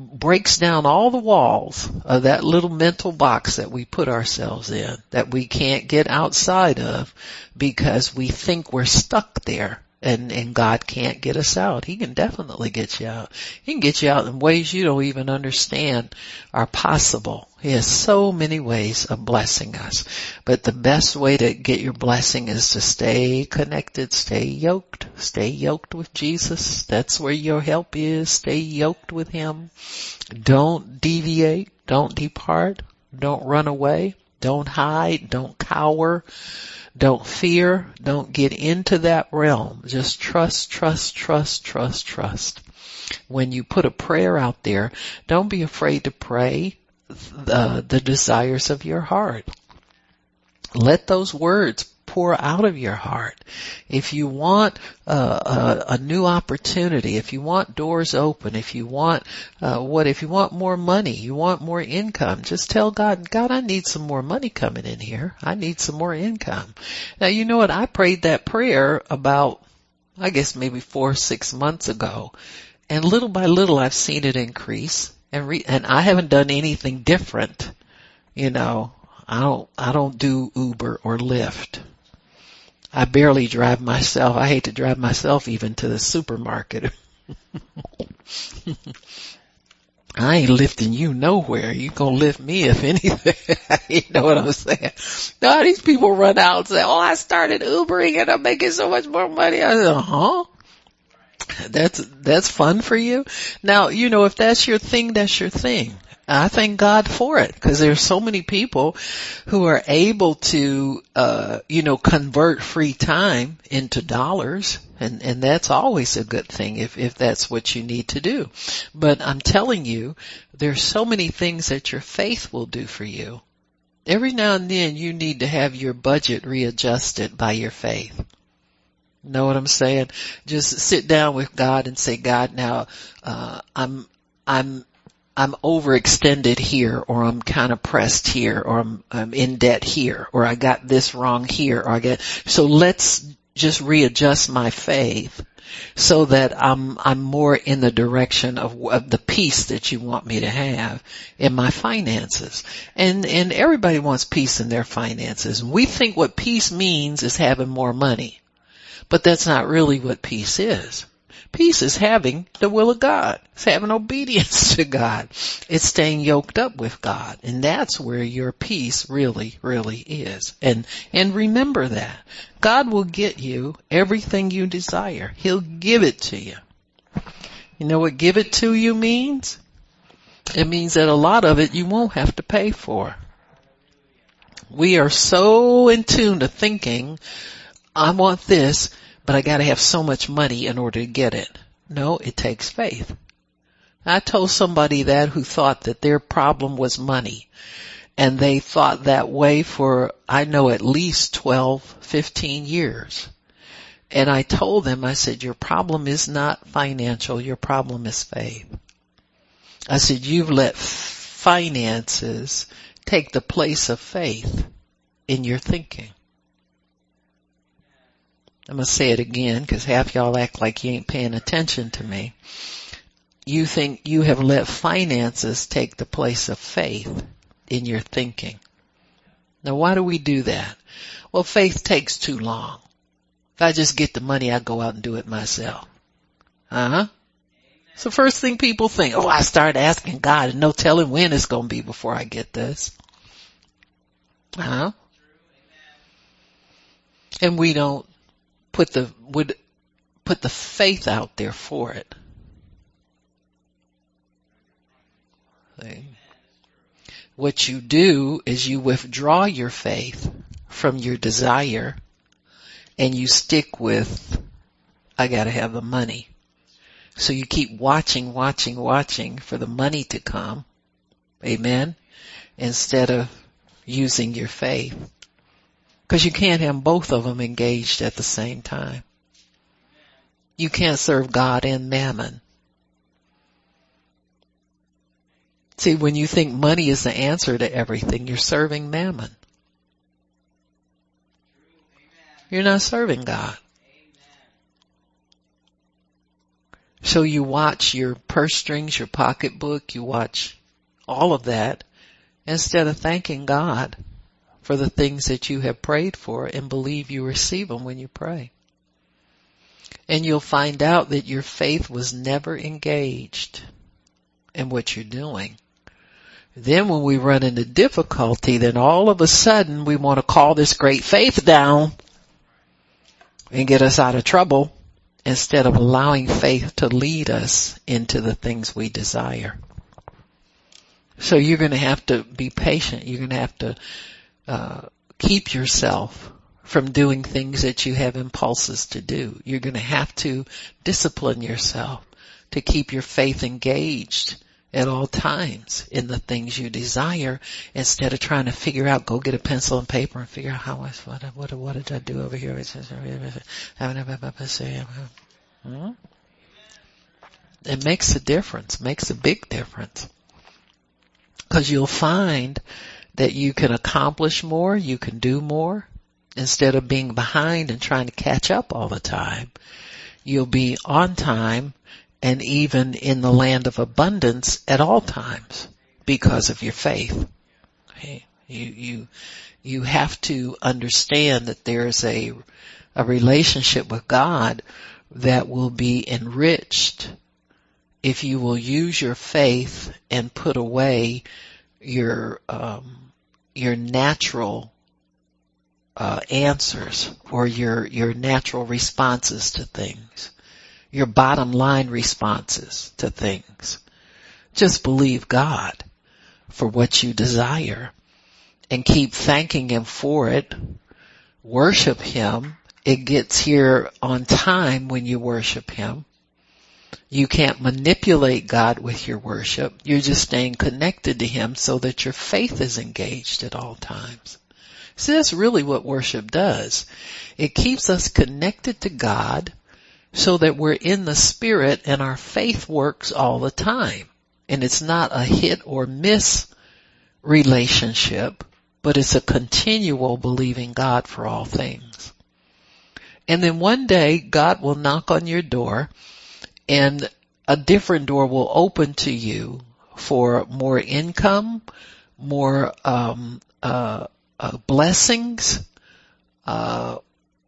[SPEAKER 1] breaks down all the walls of that little mental box that we put ourselves in that we can't get outside of because we think we're stuck there and, and God can't get us out. He can definitely get you out. He can get you out in ways you don't even understand are possible. He has so many ways of blessing us. But the best way to get your blessing is to stay connected, stay yoked, stay yoked with Jesus. That's where your help is. Stay yoked with Him. Don't deviate. Don't depart. Don't run away. Don't hide. Don't cower. Don't fear. Don't get into that realm. Just trust, trust, trust, trust, trust. When you put a prayer out there, don't be afraid to pray the, uh, the desires of your heart. let those words pour out of your heart. If you want uh, a, a, new opportunity, if you want doors open, if you want uh, what, if you want more money, you want more income, just tell God, God, I need some more money coming in here. I need some more income. Now you know what? I prayed that prayer about, I guess maybe four, six months ago, and little by little I've seen it increase, and re- and I haven't done anything different. You know, I don't, I don't do Uber or Lyft. I barely drive myself. I hate to drive myself even to the supermarket. I ain't lifting you nowhere. You gonna lift me if anything. you know what I'm saying? No, these people run out and say, oh, I started Ubering and I'm making so much more money. I said, huh? That's, that's fun for you? Now, you know, if that's your thing, that's your thing. I thank God for it because there's so many people who are able to, uh, you know, convert free time into dollars and, and that's always a good thing if, if that's what you need to do. But I'm telling you, there's so many things that your faith will do for you. Every now and then you need to have your budget readjusted by your faith. Know what I'm saying? Just sit down with God and say, God, now, uh, I'm, I'm I'm overextended here or I'm kind of pressed here or I'm, I'm in debt here or I got this wrong here or I get, so let's just readjust my faith so that I'm, I'm more in the direction of, of the peace that you want me to have in my finances. And, and everybody wants peace in their finances. We think what peace means is having more money, but that's not really what peace is. Peace is having the will of God. It's having obedience to God. It's staying yoked up with God. And that's where your peace really, really is. And, and remember that. God will get you everything you desire. He'll give it to you. You know what give it to you means? It means that a lot of it you won't have to pay for. We are so in tune to thinking, I want this, but I gotta have so much money in order to get it. No, it takes faith. I told somebody that who thought that their problem was money. And they thought that way for, I know at least 12, 15 years. And I told them, I said, your problem is not financial, your problem is faith. I said, you've let finances take the place of faith in your thinking. I'm gonna say it again because half y'all act like you ain't paying attention to me. You think you have let finances take the place of faith in your thinking. Now why do we do that? Well, faith takes too long. If I just get the money, I go out and do it myself. Uh-huh. So first thing people think, oh, I start asking God and no telling when it's going to be before I get this. Uh-huh. And we don't put the, would put the faith out there for it. What you do is you withdraw your faith from your desire and you stick with, I gotta have the money. So you keep watching, watching, watching for the money to come. Amen. Instead of using your faith. Because you can't have both of them engaged at the same time. You can't serve God and mammon. See, when you think money is the answer to everything, you're serving mammon. You're not serving God. So you watch your purse strings, your pocketbook, you watch all of that instead of thanking God for the things that you have prayed for and believe you receive them when you pray. And you'll find out that your faith was never engaged in what you're doing. Then when we run into difficulty, then all of a sudden we want to call this great faith down and get us out of trouble instead of allowing faith to lead us into the things we desire. So you're going to have to be patient. You're going to have to uh, keep yourself from doing things that you have impulses to do. You're going to have to discipline yourself to keep your faith engaged at all times in the things you desire instead of trying to figure out, go get a pencil and paper and figure out how I, what, what, what did I do over here? It makes a difference, makes a big difference. Cause you'll find that you can accomplish more, you can do more, instead of being behind and trying to catch up all the time. You'll be on time and even in the land of abundance at all times because of your faith. You, you, you have to understand that there's a, a relationship with God that will be enriched if you will use your faith and put away your, um, your natural uh, answers or your your natural responses to things your bottom line responses to things. Just believe God for what you desire and keep thanking Him for it. Worship Him. It gets here on time when you worship Him. You can't manipulate God with your worship. You're just staying connected to Him so that your faith is engaged at all times. See, that's really what worship does. It keeps us connected to God so that we're in the spirit and our faith works all the time. And it's not a hit or miss relationship, but it's a continual believing God for all things. And then one day God will knock on your door and a different door will open to you for more income, more um, uh, uh, blessings, uh,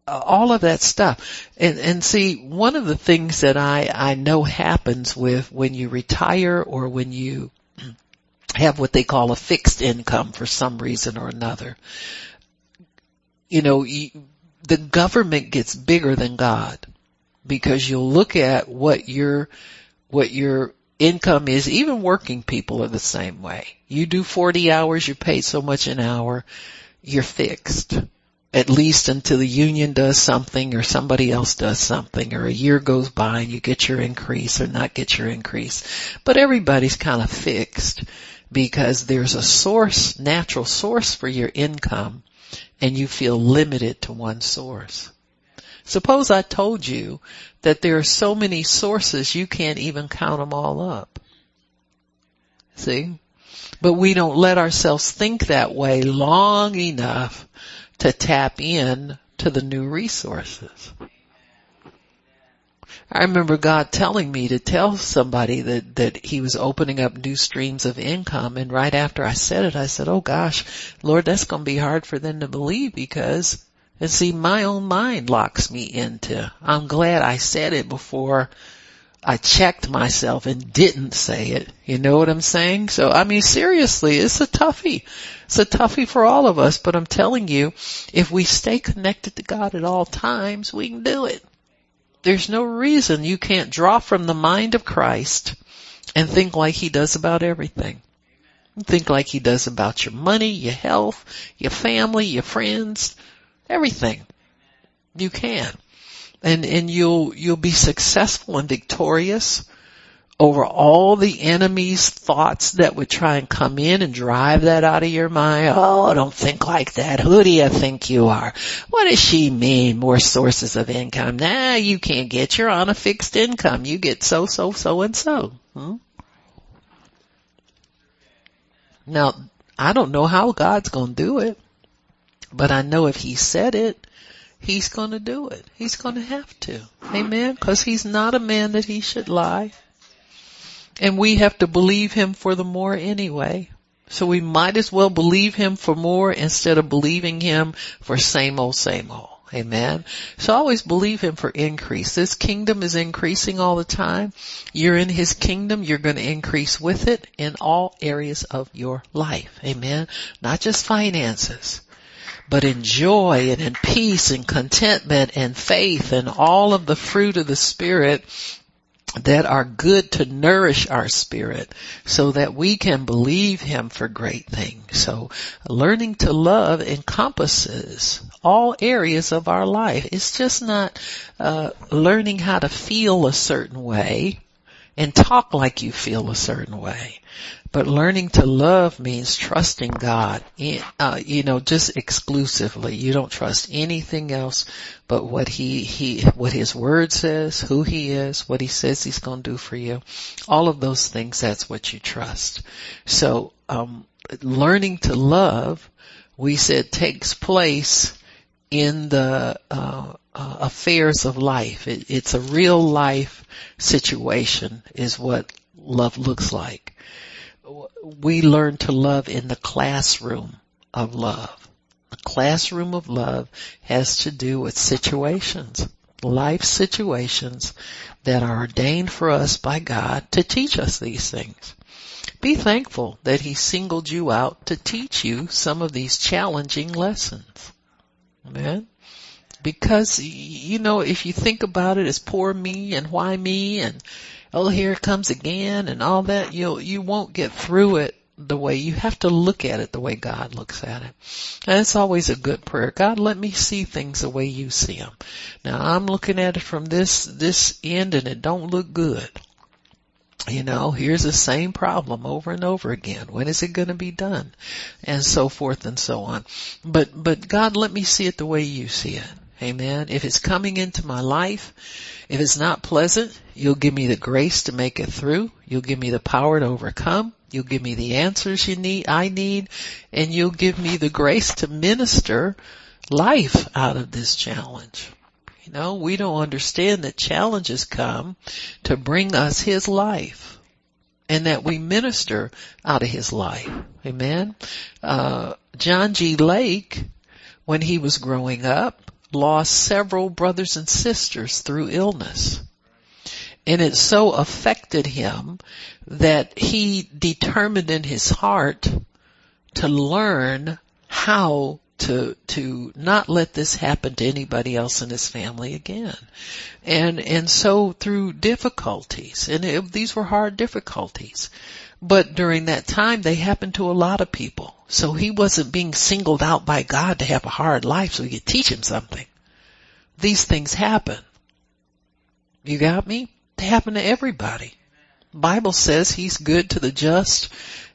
[SPEAKER 1] uh, all of that stuff. And, and see, one of the things that I, I know happens with when you retire or when you have what they call a fixed income for some reason or another, you know, you, the government gets bigger than God because you'll look at what your, what your income is, even working people are the same way. You do 40 hours, you're paid so much an hour, you're fixed at least until the union does something or somebody else does something or a year goes by and you get your increase or not get your increase. But everybody's kind of fixed because there's a source, natural source for your income and you feel limited to one source. Suppose I told you that there are so many sources you can't even count them all up. See? But we don't let ourselves think that way long enough to tap in to the new resources. I remember God telling me to tell somebody that, that he was opening up new streams of income and right after I said it, I said, oh gosh, Lord, that's going to be hard for them to believe because, and see, my own mind locks me into, I'm glad I said it before I checked myself and didn't say it. You know what I'm saying? So, I mean, seriously, it's a toughie. It's a toughie for all of us, but I'm telling you, if we stay connected to God at all times, we can do it. There's no reason you can't draw from the mind of Christ and think like He does about everything. Think like He does about your money, your health, your family, your friends, everything. You can and, and you'll, you'll be successful and victorious over all the enemy's thoughts that would try and come in and drive that out of your mind. Oh, don't think like that. Who do you think you are? What does she mean? More sources of income? Nah, you can't get. You're on a fixed income. You get so, so, so, and so. Hmm? Now, I don't know how God's gonna do it, but I know if He said it, He's gonna do it. He's gonna have to. Amen? Cause He's not a man that He should lie. And we have to believe Him for the more anyway. So we might as well believe Him for more instead of believing Him for same old, same old. Amen. So always believe Him for increase. This kingdom is increasing all the time. You're in His kingdom. You're going to increase with it in all areas of your life. Amen. Not just finances but in joy and in peace and contentment and faith and all of the fruit of the Spirit that are good to nourish our spirit so that we can believe Him for great things. So learning to love encompasses all areas of our life. It's just not uh, learning how to feel a certain way and talk like you feel a certain way. But learning to love means trusting God, uh, you know, just exclusively. You don't trust anything else but what he, he, what his word says, who he is, what he says he's going to do for you. All of those things, that's what you trust. So, um, learning to love, we said takes place in the, uh, uh, affairs of life. It, it's a real life situation is what love looks like we learn to love in the classroom of love. The classroom of love has to do with situations, life situations that are ordained for us by God to teach us these things. Be thankful that He singled you out to teach you some of these challenging lessons. Amen. Because, you know, if you think about it as poor me and why me and oh, here it comes again and all that, you'll, you won't get through it the way you have to look at it the way God looks at it. And it's always a good prayer. God, let me see things the way you see them. Now I'm looking at it from this, this end and it don't look good. You know, here's the same problem over and over again. When is it going to be done? And so forth and so on. But, but God, let me see it the way you see it. Amen. If it's coming into my life, if it's not pleasant, you'll give me the grace to make it through. You'll give me the power to overcome. You'll give me the answers you need, I need, and you'll give me the grace to minister life out of this challenge. You know, we don't understand that challenges come to bring us His life and that we minister out of His life. Amen. Uh, John G. Lake, when he was growing up, lost several brothers and sisters through illness. And it so affected him that he determined in his heart to learn how to to not let this happen to anybody else in his family again and and so through difficulties and it, these were hard difficulties but during that time they happened to a lot of people so he wasn't being singled out by God to have a hard life so he could teach him something these things happen you got me they happen to everybody Bible says he's good to the just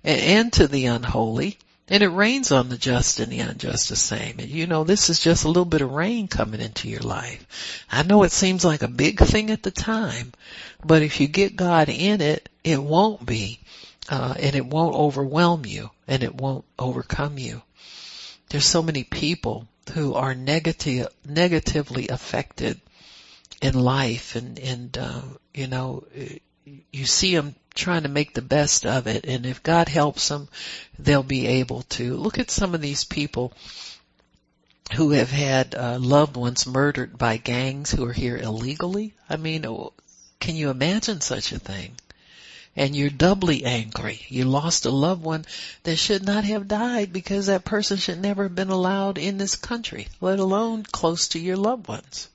[SPEAKER 1] and to the unholy. And it rains on the just and the unjust the same. And you know, this is just a little bit of rain coming into your life. I know it seems like a big thing at the time, but if you get God in it, it won't be, uh, and it won't overwhelm you, and it won't overcome you. There's so many people who are negative, negatively affected in life, and and uh, you know, you see them trying to make the best of it. And if God helps them, they'll be able to. Look at some of these people who have had uh, loved ones murdered by gangs who are here illegally. I mean, oh, can you imagine such a thing? And you're doubly angry. You lost a loved one that should not have died because that person should never have been allowed in this country, let alone close to your loved ones.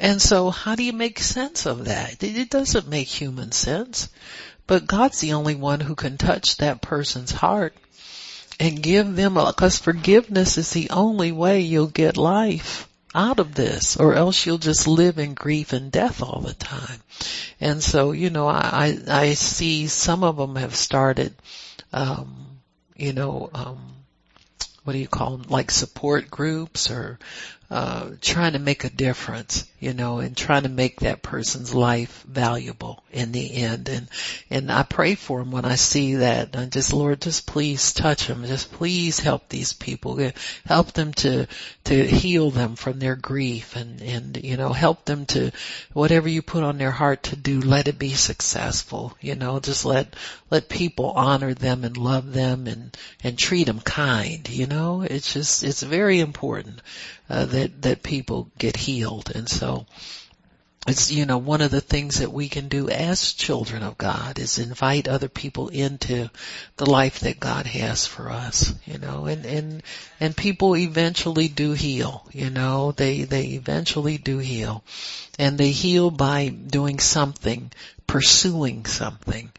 [SPEAKER 1] And so how do you make sense of that? It doesn't make human sense. But God's the only one who can touch that person's heart and give them, because forgiveness is the only way you'll get life out of this or else you'll just live in grief and death all the time. And so, you know, I, I, I see some of them have started, um, you know, um, what do you call them, like support groups or uh, trying to make a difference, you know, and trying to make that person's life valuable in the end. And, and I pray for them when I see that. And just, Lord, just please touch them. Just please help these people. Help them to, to heal them from their grief and, and, you know, help them to, whatever you put on their heart to do, let it be successful. You know, just let, let people honor them and love them and, and treat them kind, you know? It's just, it's very important uh, that that people get healed, and so it's you know one of the things that we can do as children of God is invite other people into the life that God has for us, you know, and and and people eventually do heal, you know, they they eventually do heal, and they heal by doing something, pursuing something,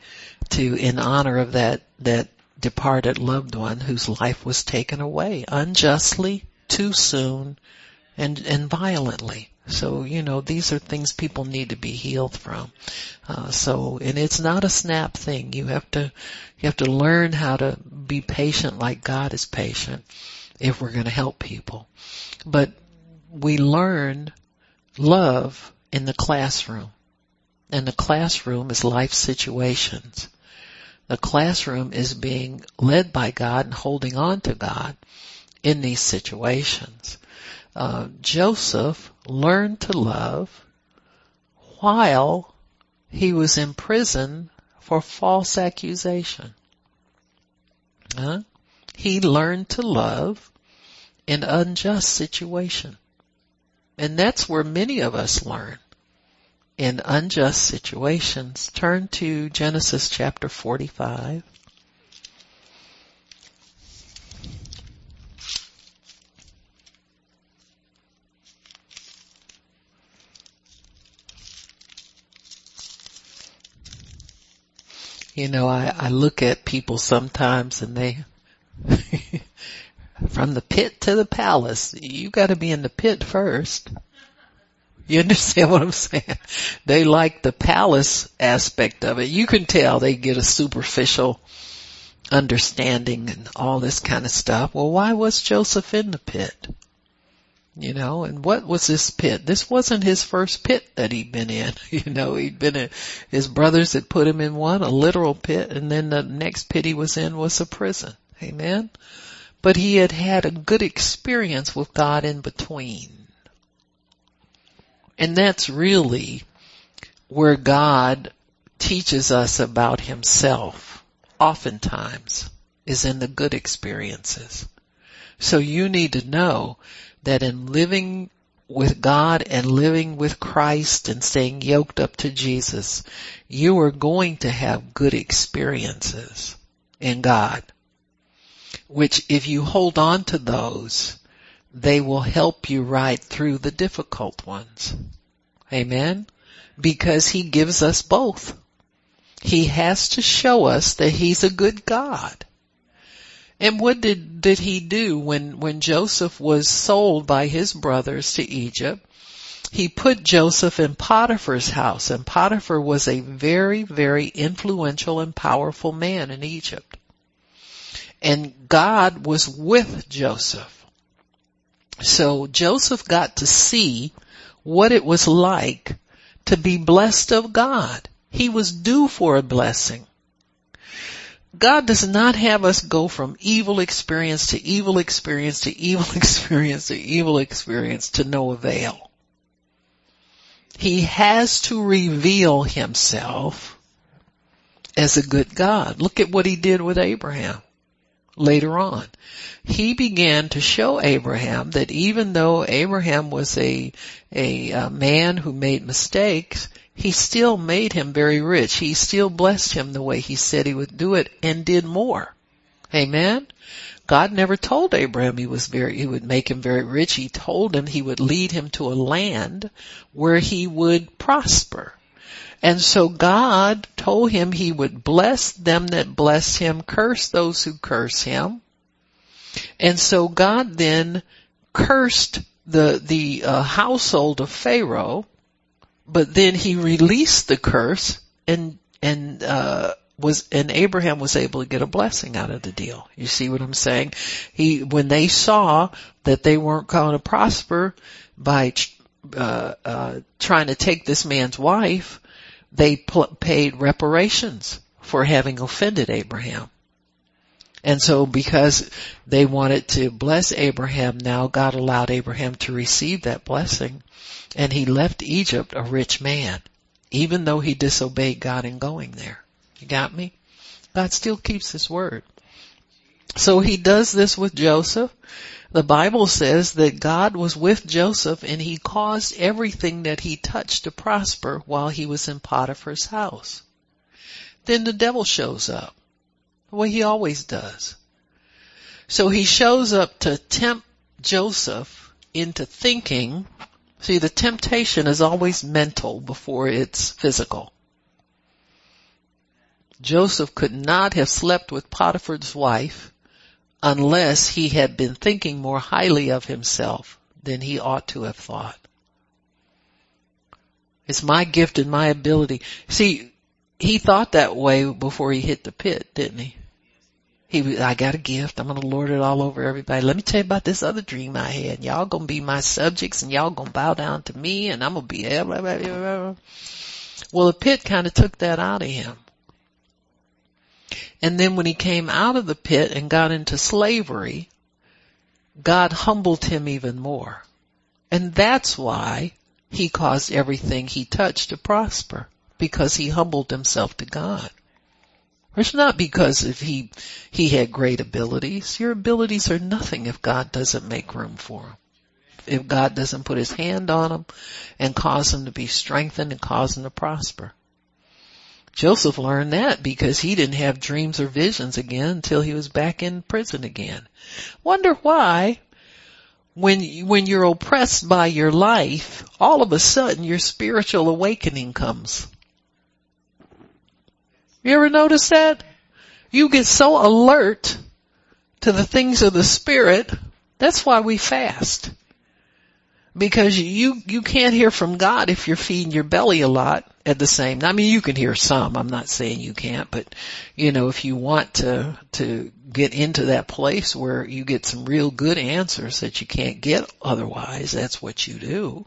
[SPEAKER 1] to in honor of that that departed loved one whose life was taken away unjustly too soon and, and violently. So, you know, these are things people need to be healed from. Uh, so, and it's not a snap thing. You have to, you have to learn how to be patient like God is patient if we're going to help people. But we learn love in the classroom. And the classroom is life situations. The classroom is being led by God and holding on to God in these situations. Uh, Joseph learned to love while he was in prison for false accusation. Huh? He learned to love in unjust situation. And that's where many of us learn in unjust situations. Turn to Genesis chapter 45. You know, I, I look at people sometimes and they, from the pit to the palace, you gotta be in the pit first. You understand what I'm saying? They like the palace aspect of it. You can tell they get a superficial understanding and all this kind of stuff. Well, why was Joseph in the pit? You know, and what was this pit? This wasn't his first pit that he'd been in, you know, he'd been in, his brothers had put him in one, a literal pit, and then the next pit he was in was a prison. Amen? But he had had a good experience with God in between. And that's really where God teaches us about himself, oftentimes, is in the good experiences. So you need to know that in living with God and living with Christ and staying yoked up to Jesus, you are going to have good experiences in God. Which if you hold on to those, they will help you ride through the difficult ones. Amen? Because He gives us both. He has to show us that He's a good God. And what did, did he do when, when Joseph was sold by his brothers to Egypt? He put Joseph in Potiphar's house and Potiphar was a very, very influential and powerful man in Egypt. And God was with Joseph. So Joseph got to see what it was like to be blessed of God. He was due for a blessing. God does not have us go from evil experience to evil experience to evil experience to evil experience to no avail. He has to reveal himself as a good God. Look at what he did with Abraham later on. He began to show Abraham that even though Abraham was a, a, a man who made mistakes, he still made him very rich. He still blessed him the way he said he would do it and did more. Amen. God never told Abraham he was very, he would make him very rich. He told him he would lead him to a land where he would prosper. And so God told him he would bless them that bless him, curse those who curse him. And so God then cursed the, the uh, household of Pharaoh but then he released the curse and, and, uh, was, and Abraham was able to get a blessing out of the deal. You see what I'm saying? He, when they saw that they weren't going to prosper by, uh, uh, trying to take this man's wife, they paid reparations for having offended Abraham. And so because they wanted to bless Abraham, now God allowed Abraham to receive that blessing and he left Egypt a rich man, even though he disobeyed God in going there. You got me? God still keeps his word. So he does this with Joseph. The Bible says that God was with Joseph and he caused everything that he touched to prosper while he was in Potiphar's house. Then the devil shows up. The way he always does. So he shows up to tempt Joseph into thinking See, the temptation is always mental before it's physical. Joseph could not have slept with Potiphar's wife unless he had been thinking more highly of himself than he ought to have thought. It's my gift and my ability. See, he thought that way before he hit the pit, didn't he? He, I got a gift. I'm going to lord it all over everybody. Let me tell you about this other dream I had. Y'all going to be my subjects and y'all going to bow down to me and I'm going to be, eh, blah, blah, blah, well, the pit kind of took that out of him. And then when he came out of the pit and got into slavery, God humbled him even more. And that's why he caused everything he touched to prosper because he humbled himself to God. It's not because if he, he had great abilities. Your abilities are nothing if God doesn't make room for them. If God doesn't put his hand on them and cause them to be strengthened and cause them to prosper. Joseph learned that because he didn't have dreams or visions again until he was back in prison again. Wonder why when, when you're oppressed by your life, all of a sudden your spiritual awakening comes. You ever notice that? You get so alert to the things of the spirit. That's why we fast. Because you, you can't hear from God if you're feeding your belly a lot at the same, I mean you can hear some, I'm not saying you can't, but you know, if you want to, to get into that place where you get some real good answers that you can't get otherwise, that's what you do.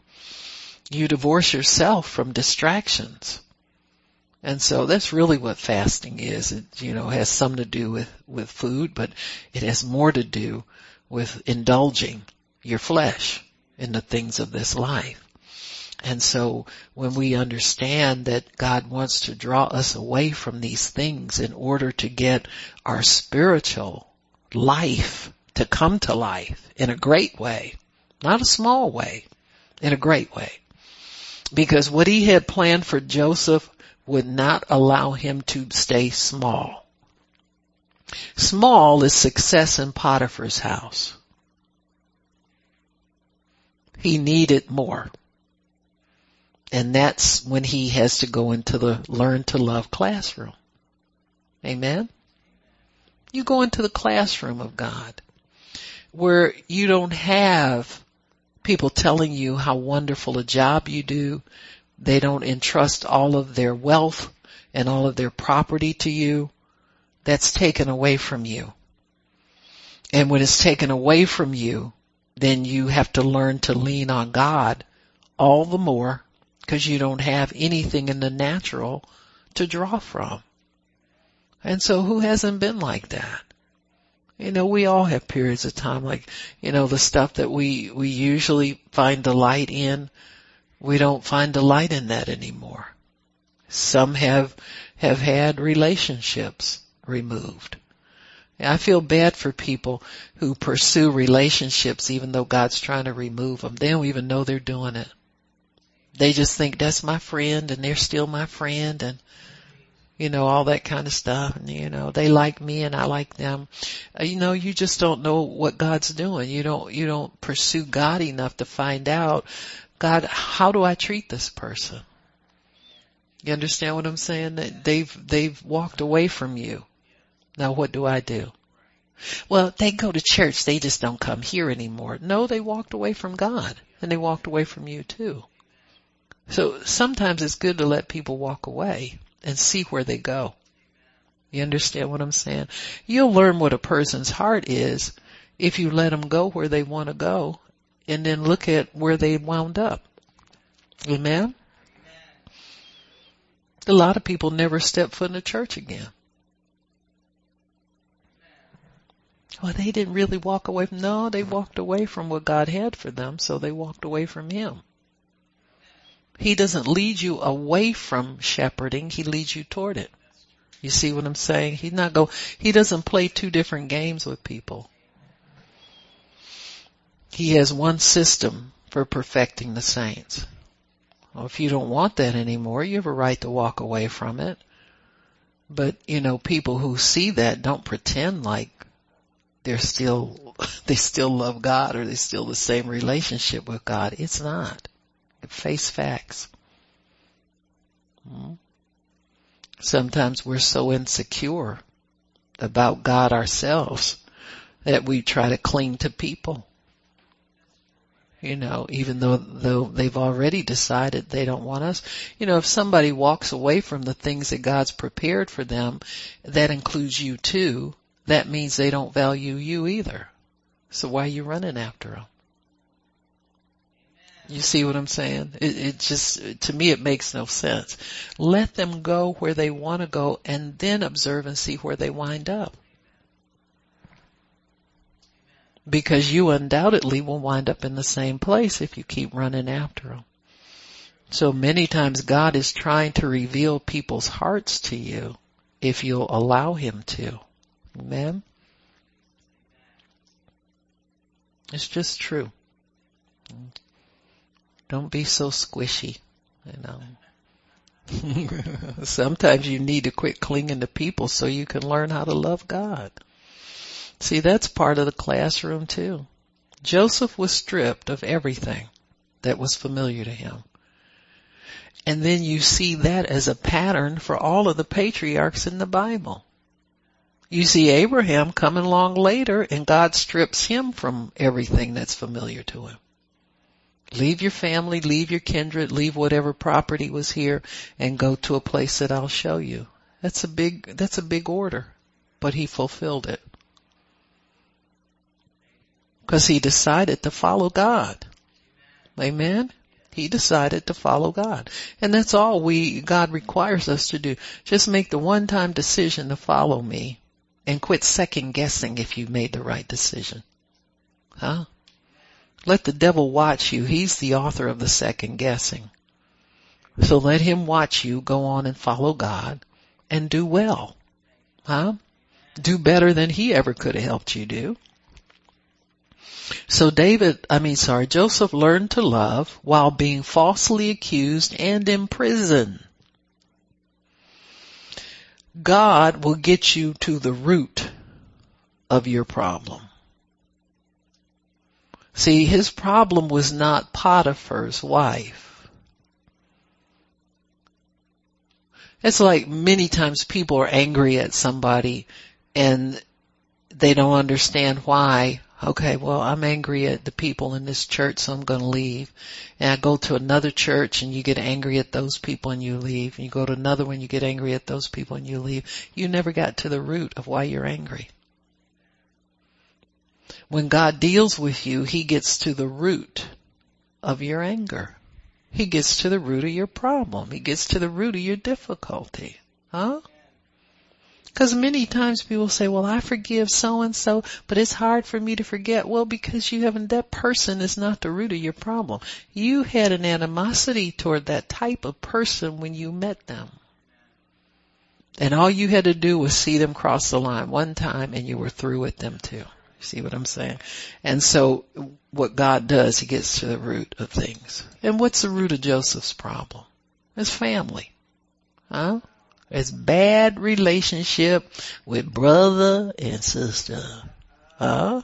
[SPEAKER 1] You divorce yourself from distractions. And so that's really what fasting is. It, you know, has some to do with, with food, but it has more to do with indulging your flesh in the things of this life. And so when we understand that God wants to draw us away from these things in order to get our spiritual life to come to life in a great way, not a small way, in a great way. Because what he had planned for Joseph would not allow him to stay small. Small is success in Potiphar's house. He needed more. And that's when he has to go into the learn to love classroom. Amen? You go into the classroom of God where you don't have people telling you how wonderful a job you do, they don't entrust all of their wealth and all of their property to you. That's taken away from you. And when it's taken away from you, then you have to learn to lean on God all the more because you don't have anything in the natural to draw from. And so who hasn't been like that? You know, we all have periods of time like, you know, the stuff that we, we usually find delight in we don't find delight in that anymore. Some have, have had relationships removed. I feel bad for people who pursue relationships even though God's trying to remove them. They don't even know they're doing it. They just think that's my friend and they're still my friend and you know, all that kind of stuff. And, you know, they like me and I like them. Uh, you know, you just don't know what God's doing. You don't, you don't pursue God enough to find out God, how do I treat this person? You understand what I'm saying? That they've, they've walked away from you. Now what do I do? Well, they go to church, they just don't come here anymore. No, they walked away from God and they walked away from you too. So sometimes it's good to let people walk away and see where they go. You understand what I'm saying? You'll learn what a person's heart is if you let them go where they want to go and then look at where they wound up. Amen? A lot of people never step foot in a church again. Well, they didn't really walk away from, no, they walked away from what God had for them, so they walked away from Him. He doesn't lead you away from shepherding, He leads you toward it. You see what I'm saying? He's not go, He doesn't play two different games with people. He has one system for perfecting the saints. Well, if you don't want that anymore, you have a right to walk away from it. But, you know, people who see that don't pretend like they're still, they still love God or they still the same relationship with God. It's not. Face facts. Hmm? Sometimes we're so insecure about God ourselves that we try to cling to people you know, even though, though they've already decided they don't want us. You know, if somebody walks away from the things that God's prepared for them, that includes you too, that means they don't value you either. So why are you running after them? You see what I'm saying? It, it, just, to me, it makes no sense. Let them go where they want to go and then observe and see where they wind up. Because you undoubtedly will wind up in the same place if you keep running after them. So many times God is trying to reveal people's hearts to you if you'll allow Him to. Amen? It's just true. Don't be so squishy, you know. Sometimes you need to quit clinging to people so you can learn how to love God. See, that's part of the classroom too. Joseph was stripped of everything that was familiar to him. And then you see that as a pattern for all of the patriarchs in the Bible. You see Abraham coming along later and God strips him from everything that's familiar to him. Leave your family, leave your kindred, leave whatever property was here and go to a place that I'll show you. That's a big, that's a big order, but he fulfilled it. Cause he decided to follow God. Amen? He decided to follow God. And that's all we, God requires us to do. Just make the one time decision to follow me and quit second guessing if you made the right decision. Huh? Let the devil watch you. He's the author of the second guessing. So let him watch you go on and follow God and do well. Huh? Do better than he ever could have helped you do. So David, I mean sorry, Joseph learned to love while being falsely accused and imprisoned. God will get you to the root of your problem. See, his problem was not Potiphar's wife. It's like many times people are angry at somebody and they don't understand why okay, well, I'm angry at the people in this church, so I'm going to leave. And I go to another church and you get angry at those people and you leave. And you go to another one, you get angry at those people and you leave. You never got to the root of why you're angry. When God deals with you, He gets to the root of your anger. He gets to the root of your problem. He gets to the root of your difficulty. Huh? Because many times people say, well, I forgive so and so, but it's hard for me to forget. Well, because you haven't, that person is not the root of your problem. You had an animosity toward that type of person when you met them. And all you had to do was see them cross the line one time and you were through with them too. See what I'm saying? And so what God does, He gets to the root of things. And what's the root of Joseph's problem? His family. Huh? It's bad relationship with brother and sister. Huh?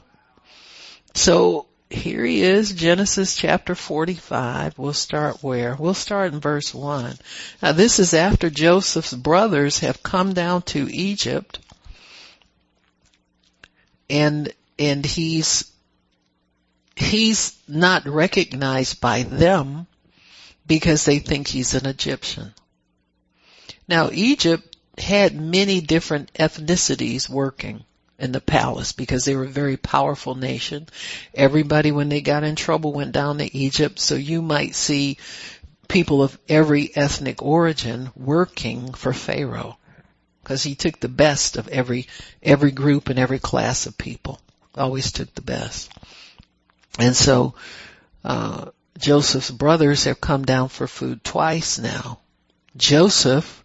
[SPEAKER 1] So here he is, Genesis chapter 45. We'll start where? We'll start in verse 1. Now this is after Joseph's brothers have come down to Egypt and, and he's, he's not recognized by them because they think he's an Egyptian. Now Egypt had many different ethnicities working in the palace because they were a very powerful nation. Everybody when they got in trouble went down to Egypt. So you might see people of every ethnic origin working for Pharaoh because he took the best of every, every group and every class of people. Always took the best. And so, uh, Joseph's brothers have come down for food twice now. Joseph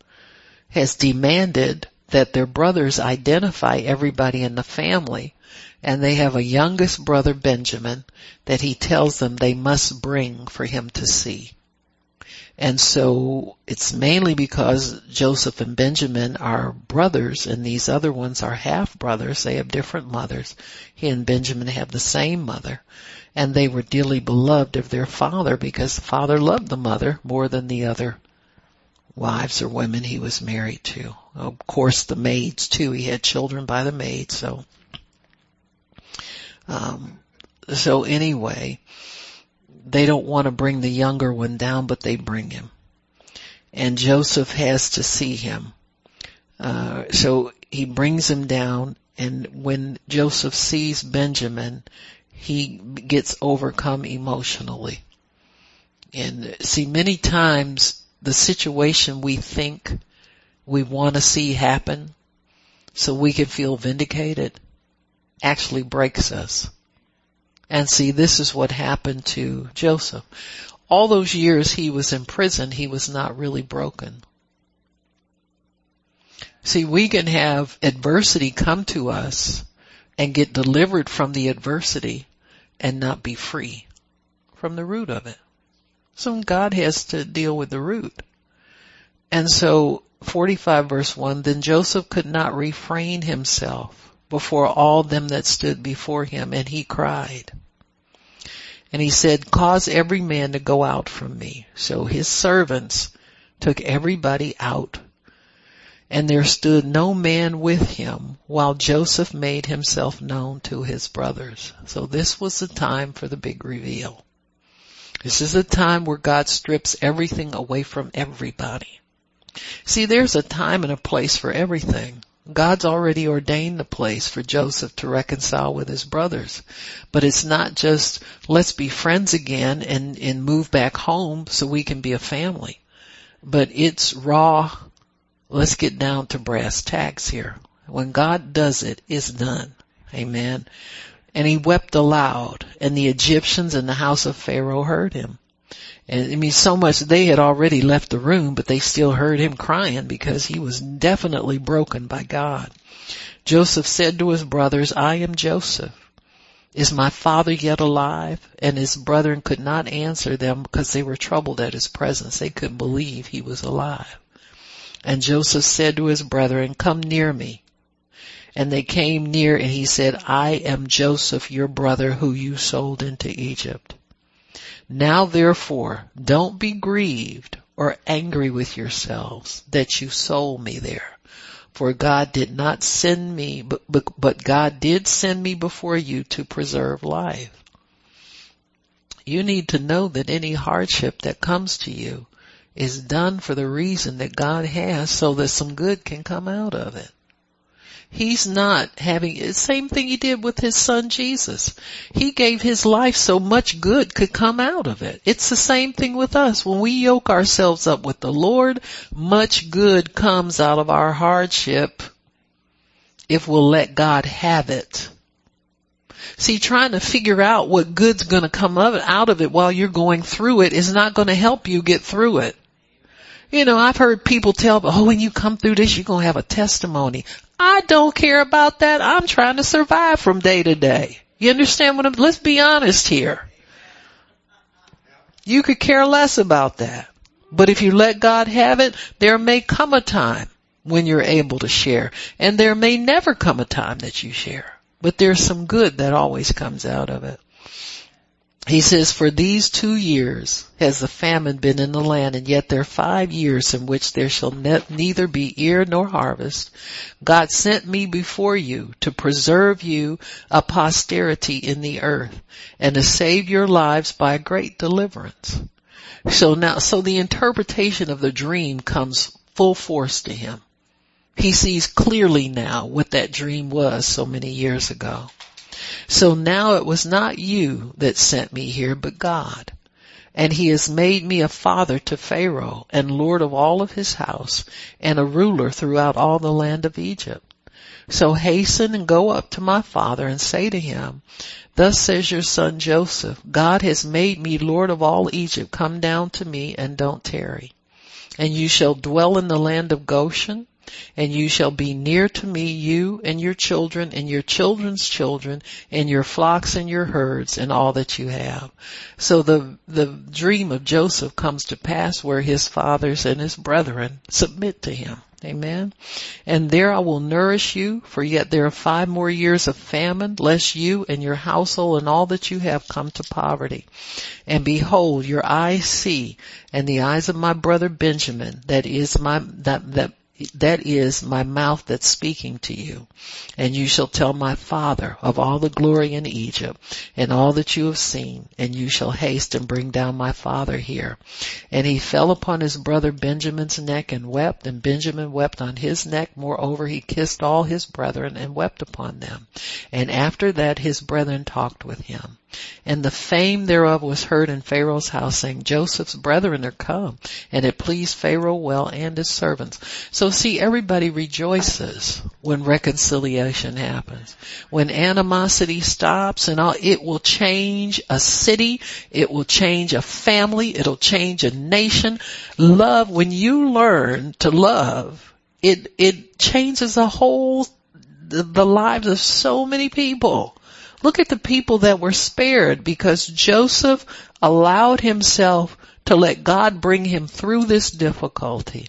[SPEAKER 1] has demanded that their brothers identify everybody in the family and they have a youngest brother Benjamin that he tells them they must bring for him to see. And so it's mainly because Joseph and Benjamin are brothers and these other ones are half brothers. They have different mothers. He and Benjamin have the same mother and they were dearly beloved of their father because the father loved the mother more than the other wives or women he was married to. Of course, the maids too. He had children by the maids. So, um, so anyway, they don't want to bring the younger one down, but they bring him. And Joseph has to see him. Uh, so he brings him down and when Joseph sees Benjamin, he gets overcome emotionally. And see, many times the situation we think we want to see happen so we can feel vindicated actually breaks us. And see, this is what happened to Joseph. All those years he was in prison, he was not really broken. See, we can have adversity come to us and get delivered from the adversity and not be free from the root of it. So God has to deal with the root. And so 45 verse 1, then Joseph could not refrain himself before all them that stood before him and he cried. And he said, cause every man to go out from me. So his servants took everybody out and there stood no man with him while Joseph made himself known to his brothers. So this was the time for the big reveal. This is a time where God strips everything away from everybody. See, there's a time and a place for everything. God's already ordained the place for Joseph to reconcile with his brothers. But it's not just, let's be friends again and, and move back home so we can be a family. But it's raw let's get down to brass tacks here. When God does it, it's done. Amen. And he wept aloud and the Egyptians in the house of Pharaoh heard him. And I mean so much they had already left the room, but they still heard him crying because he was definitely broken by God. Joseph said to his brothers, I am Joseph. Is my father yet alive? And his brethren could not answer them because they were troubled at his presence. They couldn't believe he was alive. And Joseph said to his brethren, come near me. And they came near and he said, I am Joseph, your brother, who you sold into Egypt. Now therefore, don't be grieved or angry with yourselves that you sold me there. For God did not send me, but, but, God did send me before you to preserve life. You need to know that any hardship that comes to you is done for the reason that God has so that some good can come out of it. He's not having, the same thing he did with his son Jesus. He gave his life so much good could come out of it. It's the same thing with us. When we yoke ourselves up with the Lord, much good comes out of our hardship if we'll let God have it. See, trying to figure out what good's gonna come out of it while you're going through it is not gonna help you get through it. You know, I've heard people tell, oh, when you come through this, you're going to have a testimony. I don't care about that. I'm trying to survive from day to day. You understand what I'm, let's be honest here. You could care less about that. But if you let God have it, there may come a time when you're able to share. And there may never come a time that you share. But there's some good that always comes out of it he says, for these two years has the famine been in the land, and yet there are five years in which there shall ne- neither be ear nor harvest. God sent me before you to preserve you a posterity in the earth and to save your lives by a great deliverance. So now, so the interpretation of the dream comes full force to him. He sees clearly now what that dream was so many years ago. So now it was not you that sent me here, but God. And he has made me a father to Pharaoh and lord of all of his house and a ruler throughout all the land of Egypt. So hasten and go up to my father and say to him, Thus says your son Joseph, God has made me Lord of all Egypt. Come down to me and don't tarry. And you shall dwell in the land of Goshen and you shall be near to me, you and your children and your children's children and your flocks and your herds and all that you have. So the, the dream of Joseph comes to pass where his fathers and his brethren submit to him. Amen. And there I will nourish you, for yet there are five more years of famine, lest you and your household and all that you have come to poverty. And behold, your eyes see, and the eyes of my brother Benjamin, that is my, that, that that is my mouth that's speaking to you. And you shall tell my father of all the glory in Egypt and all that you have seen, and you shall haste and bring down my father here. And he fell upon his brother Benjamin's neck and wept, and Benjamin wept on his neck. Moreover, he kissed all his brethren and wept upon them. And after that his brethren talked with him. And the fame thereof was heard in Pharaoh's house, saying, Joseph's brethren are come. And it pleased Pharaoh well and his servants. So see, everybody rejoices when reconciliation happens. When animosity stops and all, it will change a city, it will change a family, it'll change a nation. Love, when you learn to love, it, it changes a whole, the, the lives of so many people. Look at the people that were spared because Joseph allowed himself to let God bring him through this difficulty.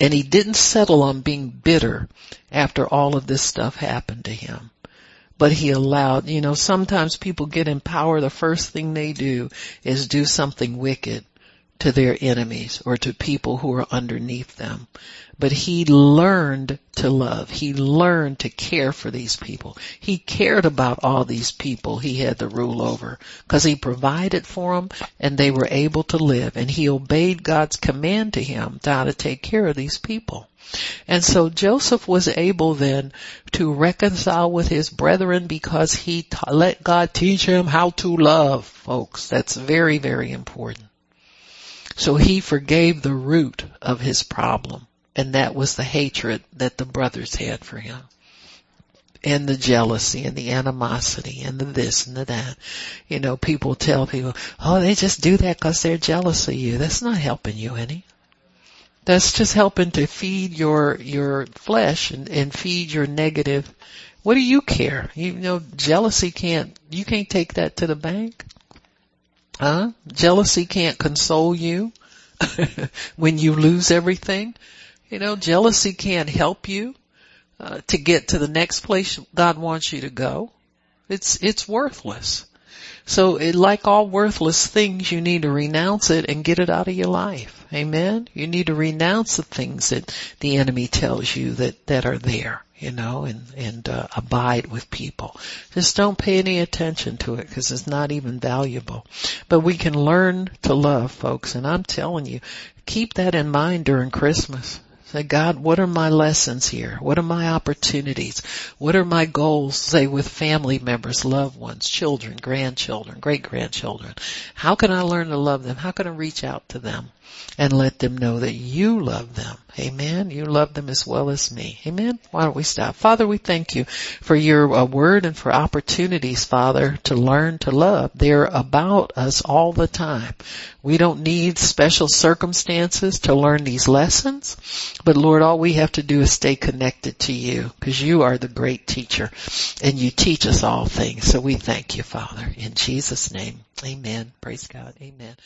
[SPEAKER 1] And he didn't settle on being bitter after all of this stuff happened to him. But he allowed, you know, sometimes people get in power, the first thing they do is do something wicked to their enemies or to people who are underneath them but he learned to love. He learned to care for these people. He cared about all these people he had to rule over because he provided for them and they were able to live and he obeyed God's command to him to how to take care of these people. And so Joseph was able then to reconcile with his brethren because he let God teach him how to love folks. That's very, very important. So he forgave the root of his problem and that was the hatred that the brothers had for him. And the jealousy and the animosity and the this and the that. You know, people tell people, oh, they just do that because they're jealous of you. That's not helping you any. That's just helping to feed your, your flesh and, and feed your negative. What do you care? You know, jealousy can't, you can't take that to the bank. Huh? Jealousy can't console you when you lose everything. You know, jealousy can't help you uh, to get to the next place God wants you to go. It's it's worthless. So like all worthless things, you need to renounce it and get it out of your life. Amen. You need to renounce the things that the enemy tells you that that are there. You know, and and uh, abide with people. Just don't pay any attention to it because it's not even valuable. But we can learn to love, folks. And I'm telling you, keep that in mind during Christmas. Say, God, what are my lessons here? What are my opportunities? What are my goals, say, with family members, loved ones, children, grandchildren, great grandchildren? How can I learn to love them? How can I reach out to them and let them know that you love them? Amen. You love them as well as me. Amen. Why don't we stop? Father, we thank you for your uh, word and for opportunities, Father, to learn to love. They're about us all the time. We don't need special circumstances to learn these lessons, but Lord, all we have to do is stay connected to you because you are the great teacher and you teach us all things. So we thank you, Father, in Jesus name. Amen. Praise God. Amen.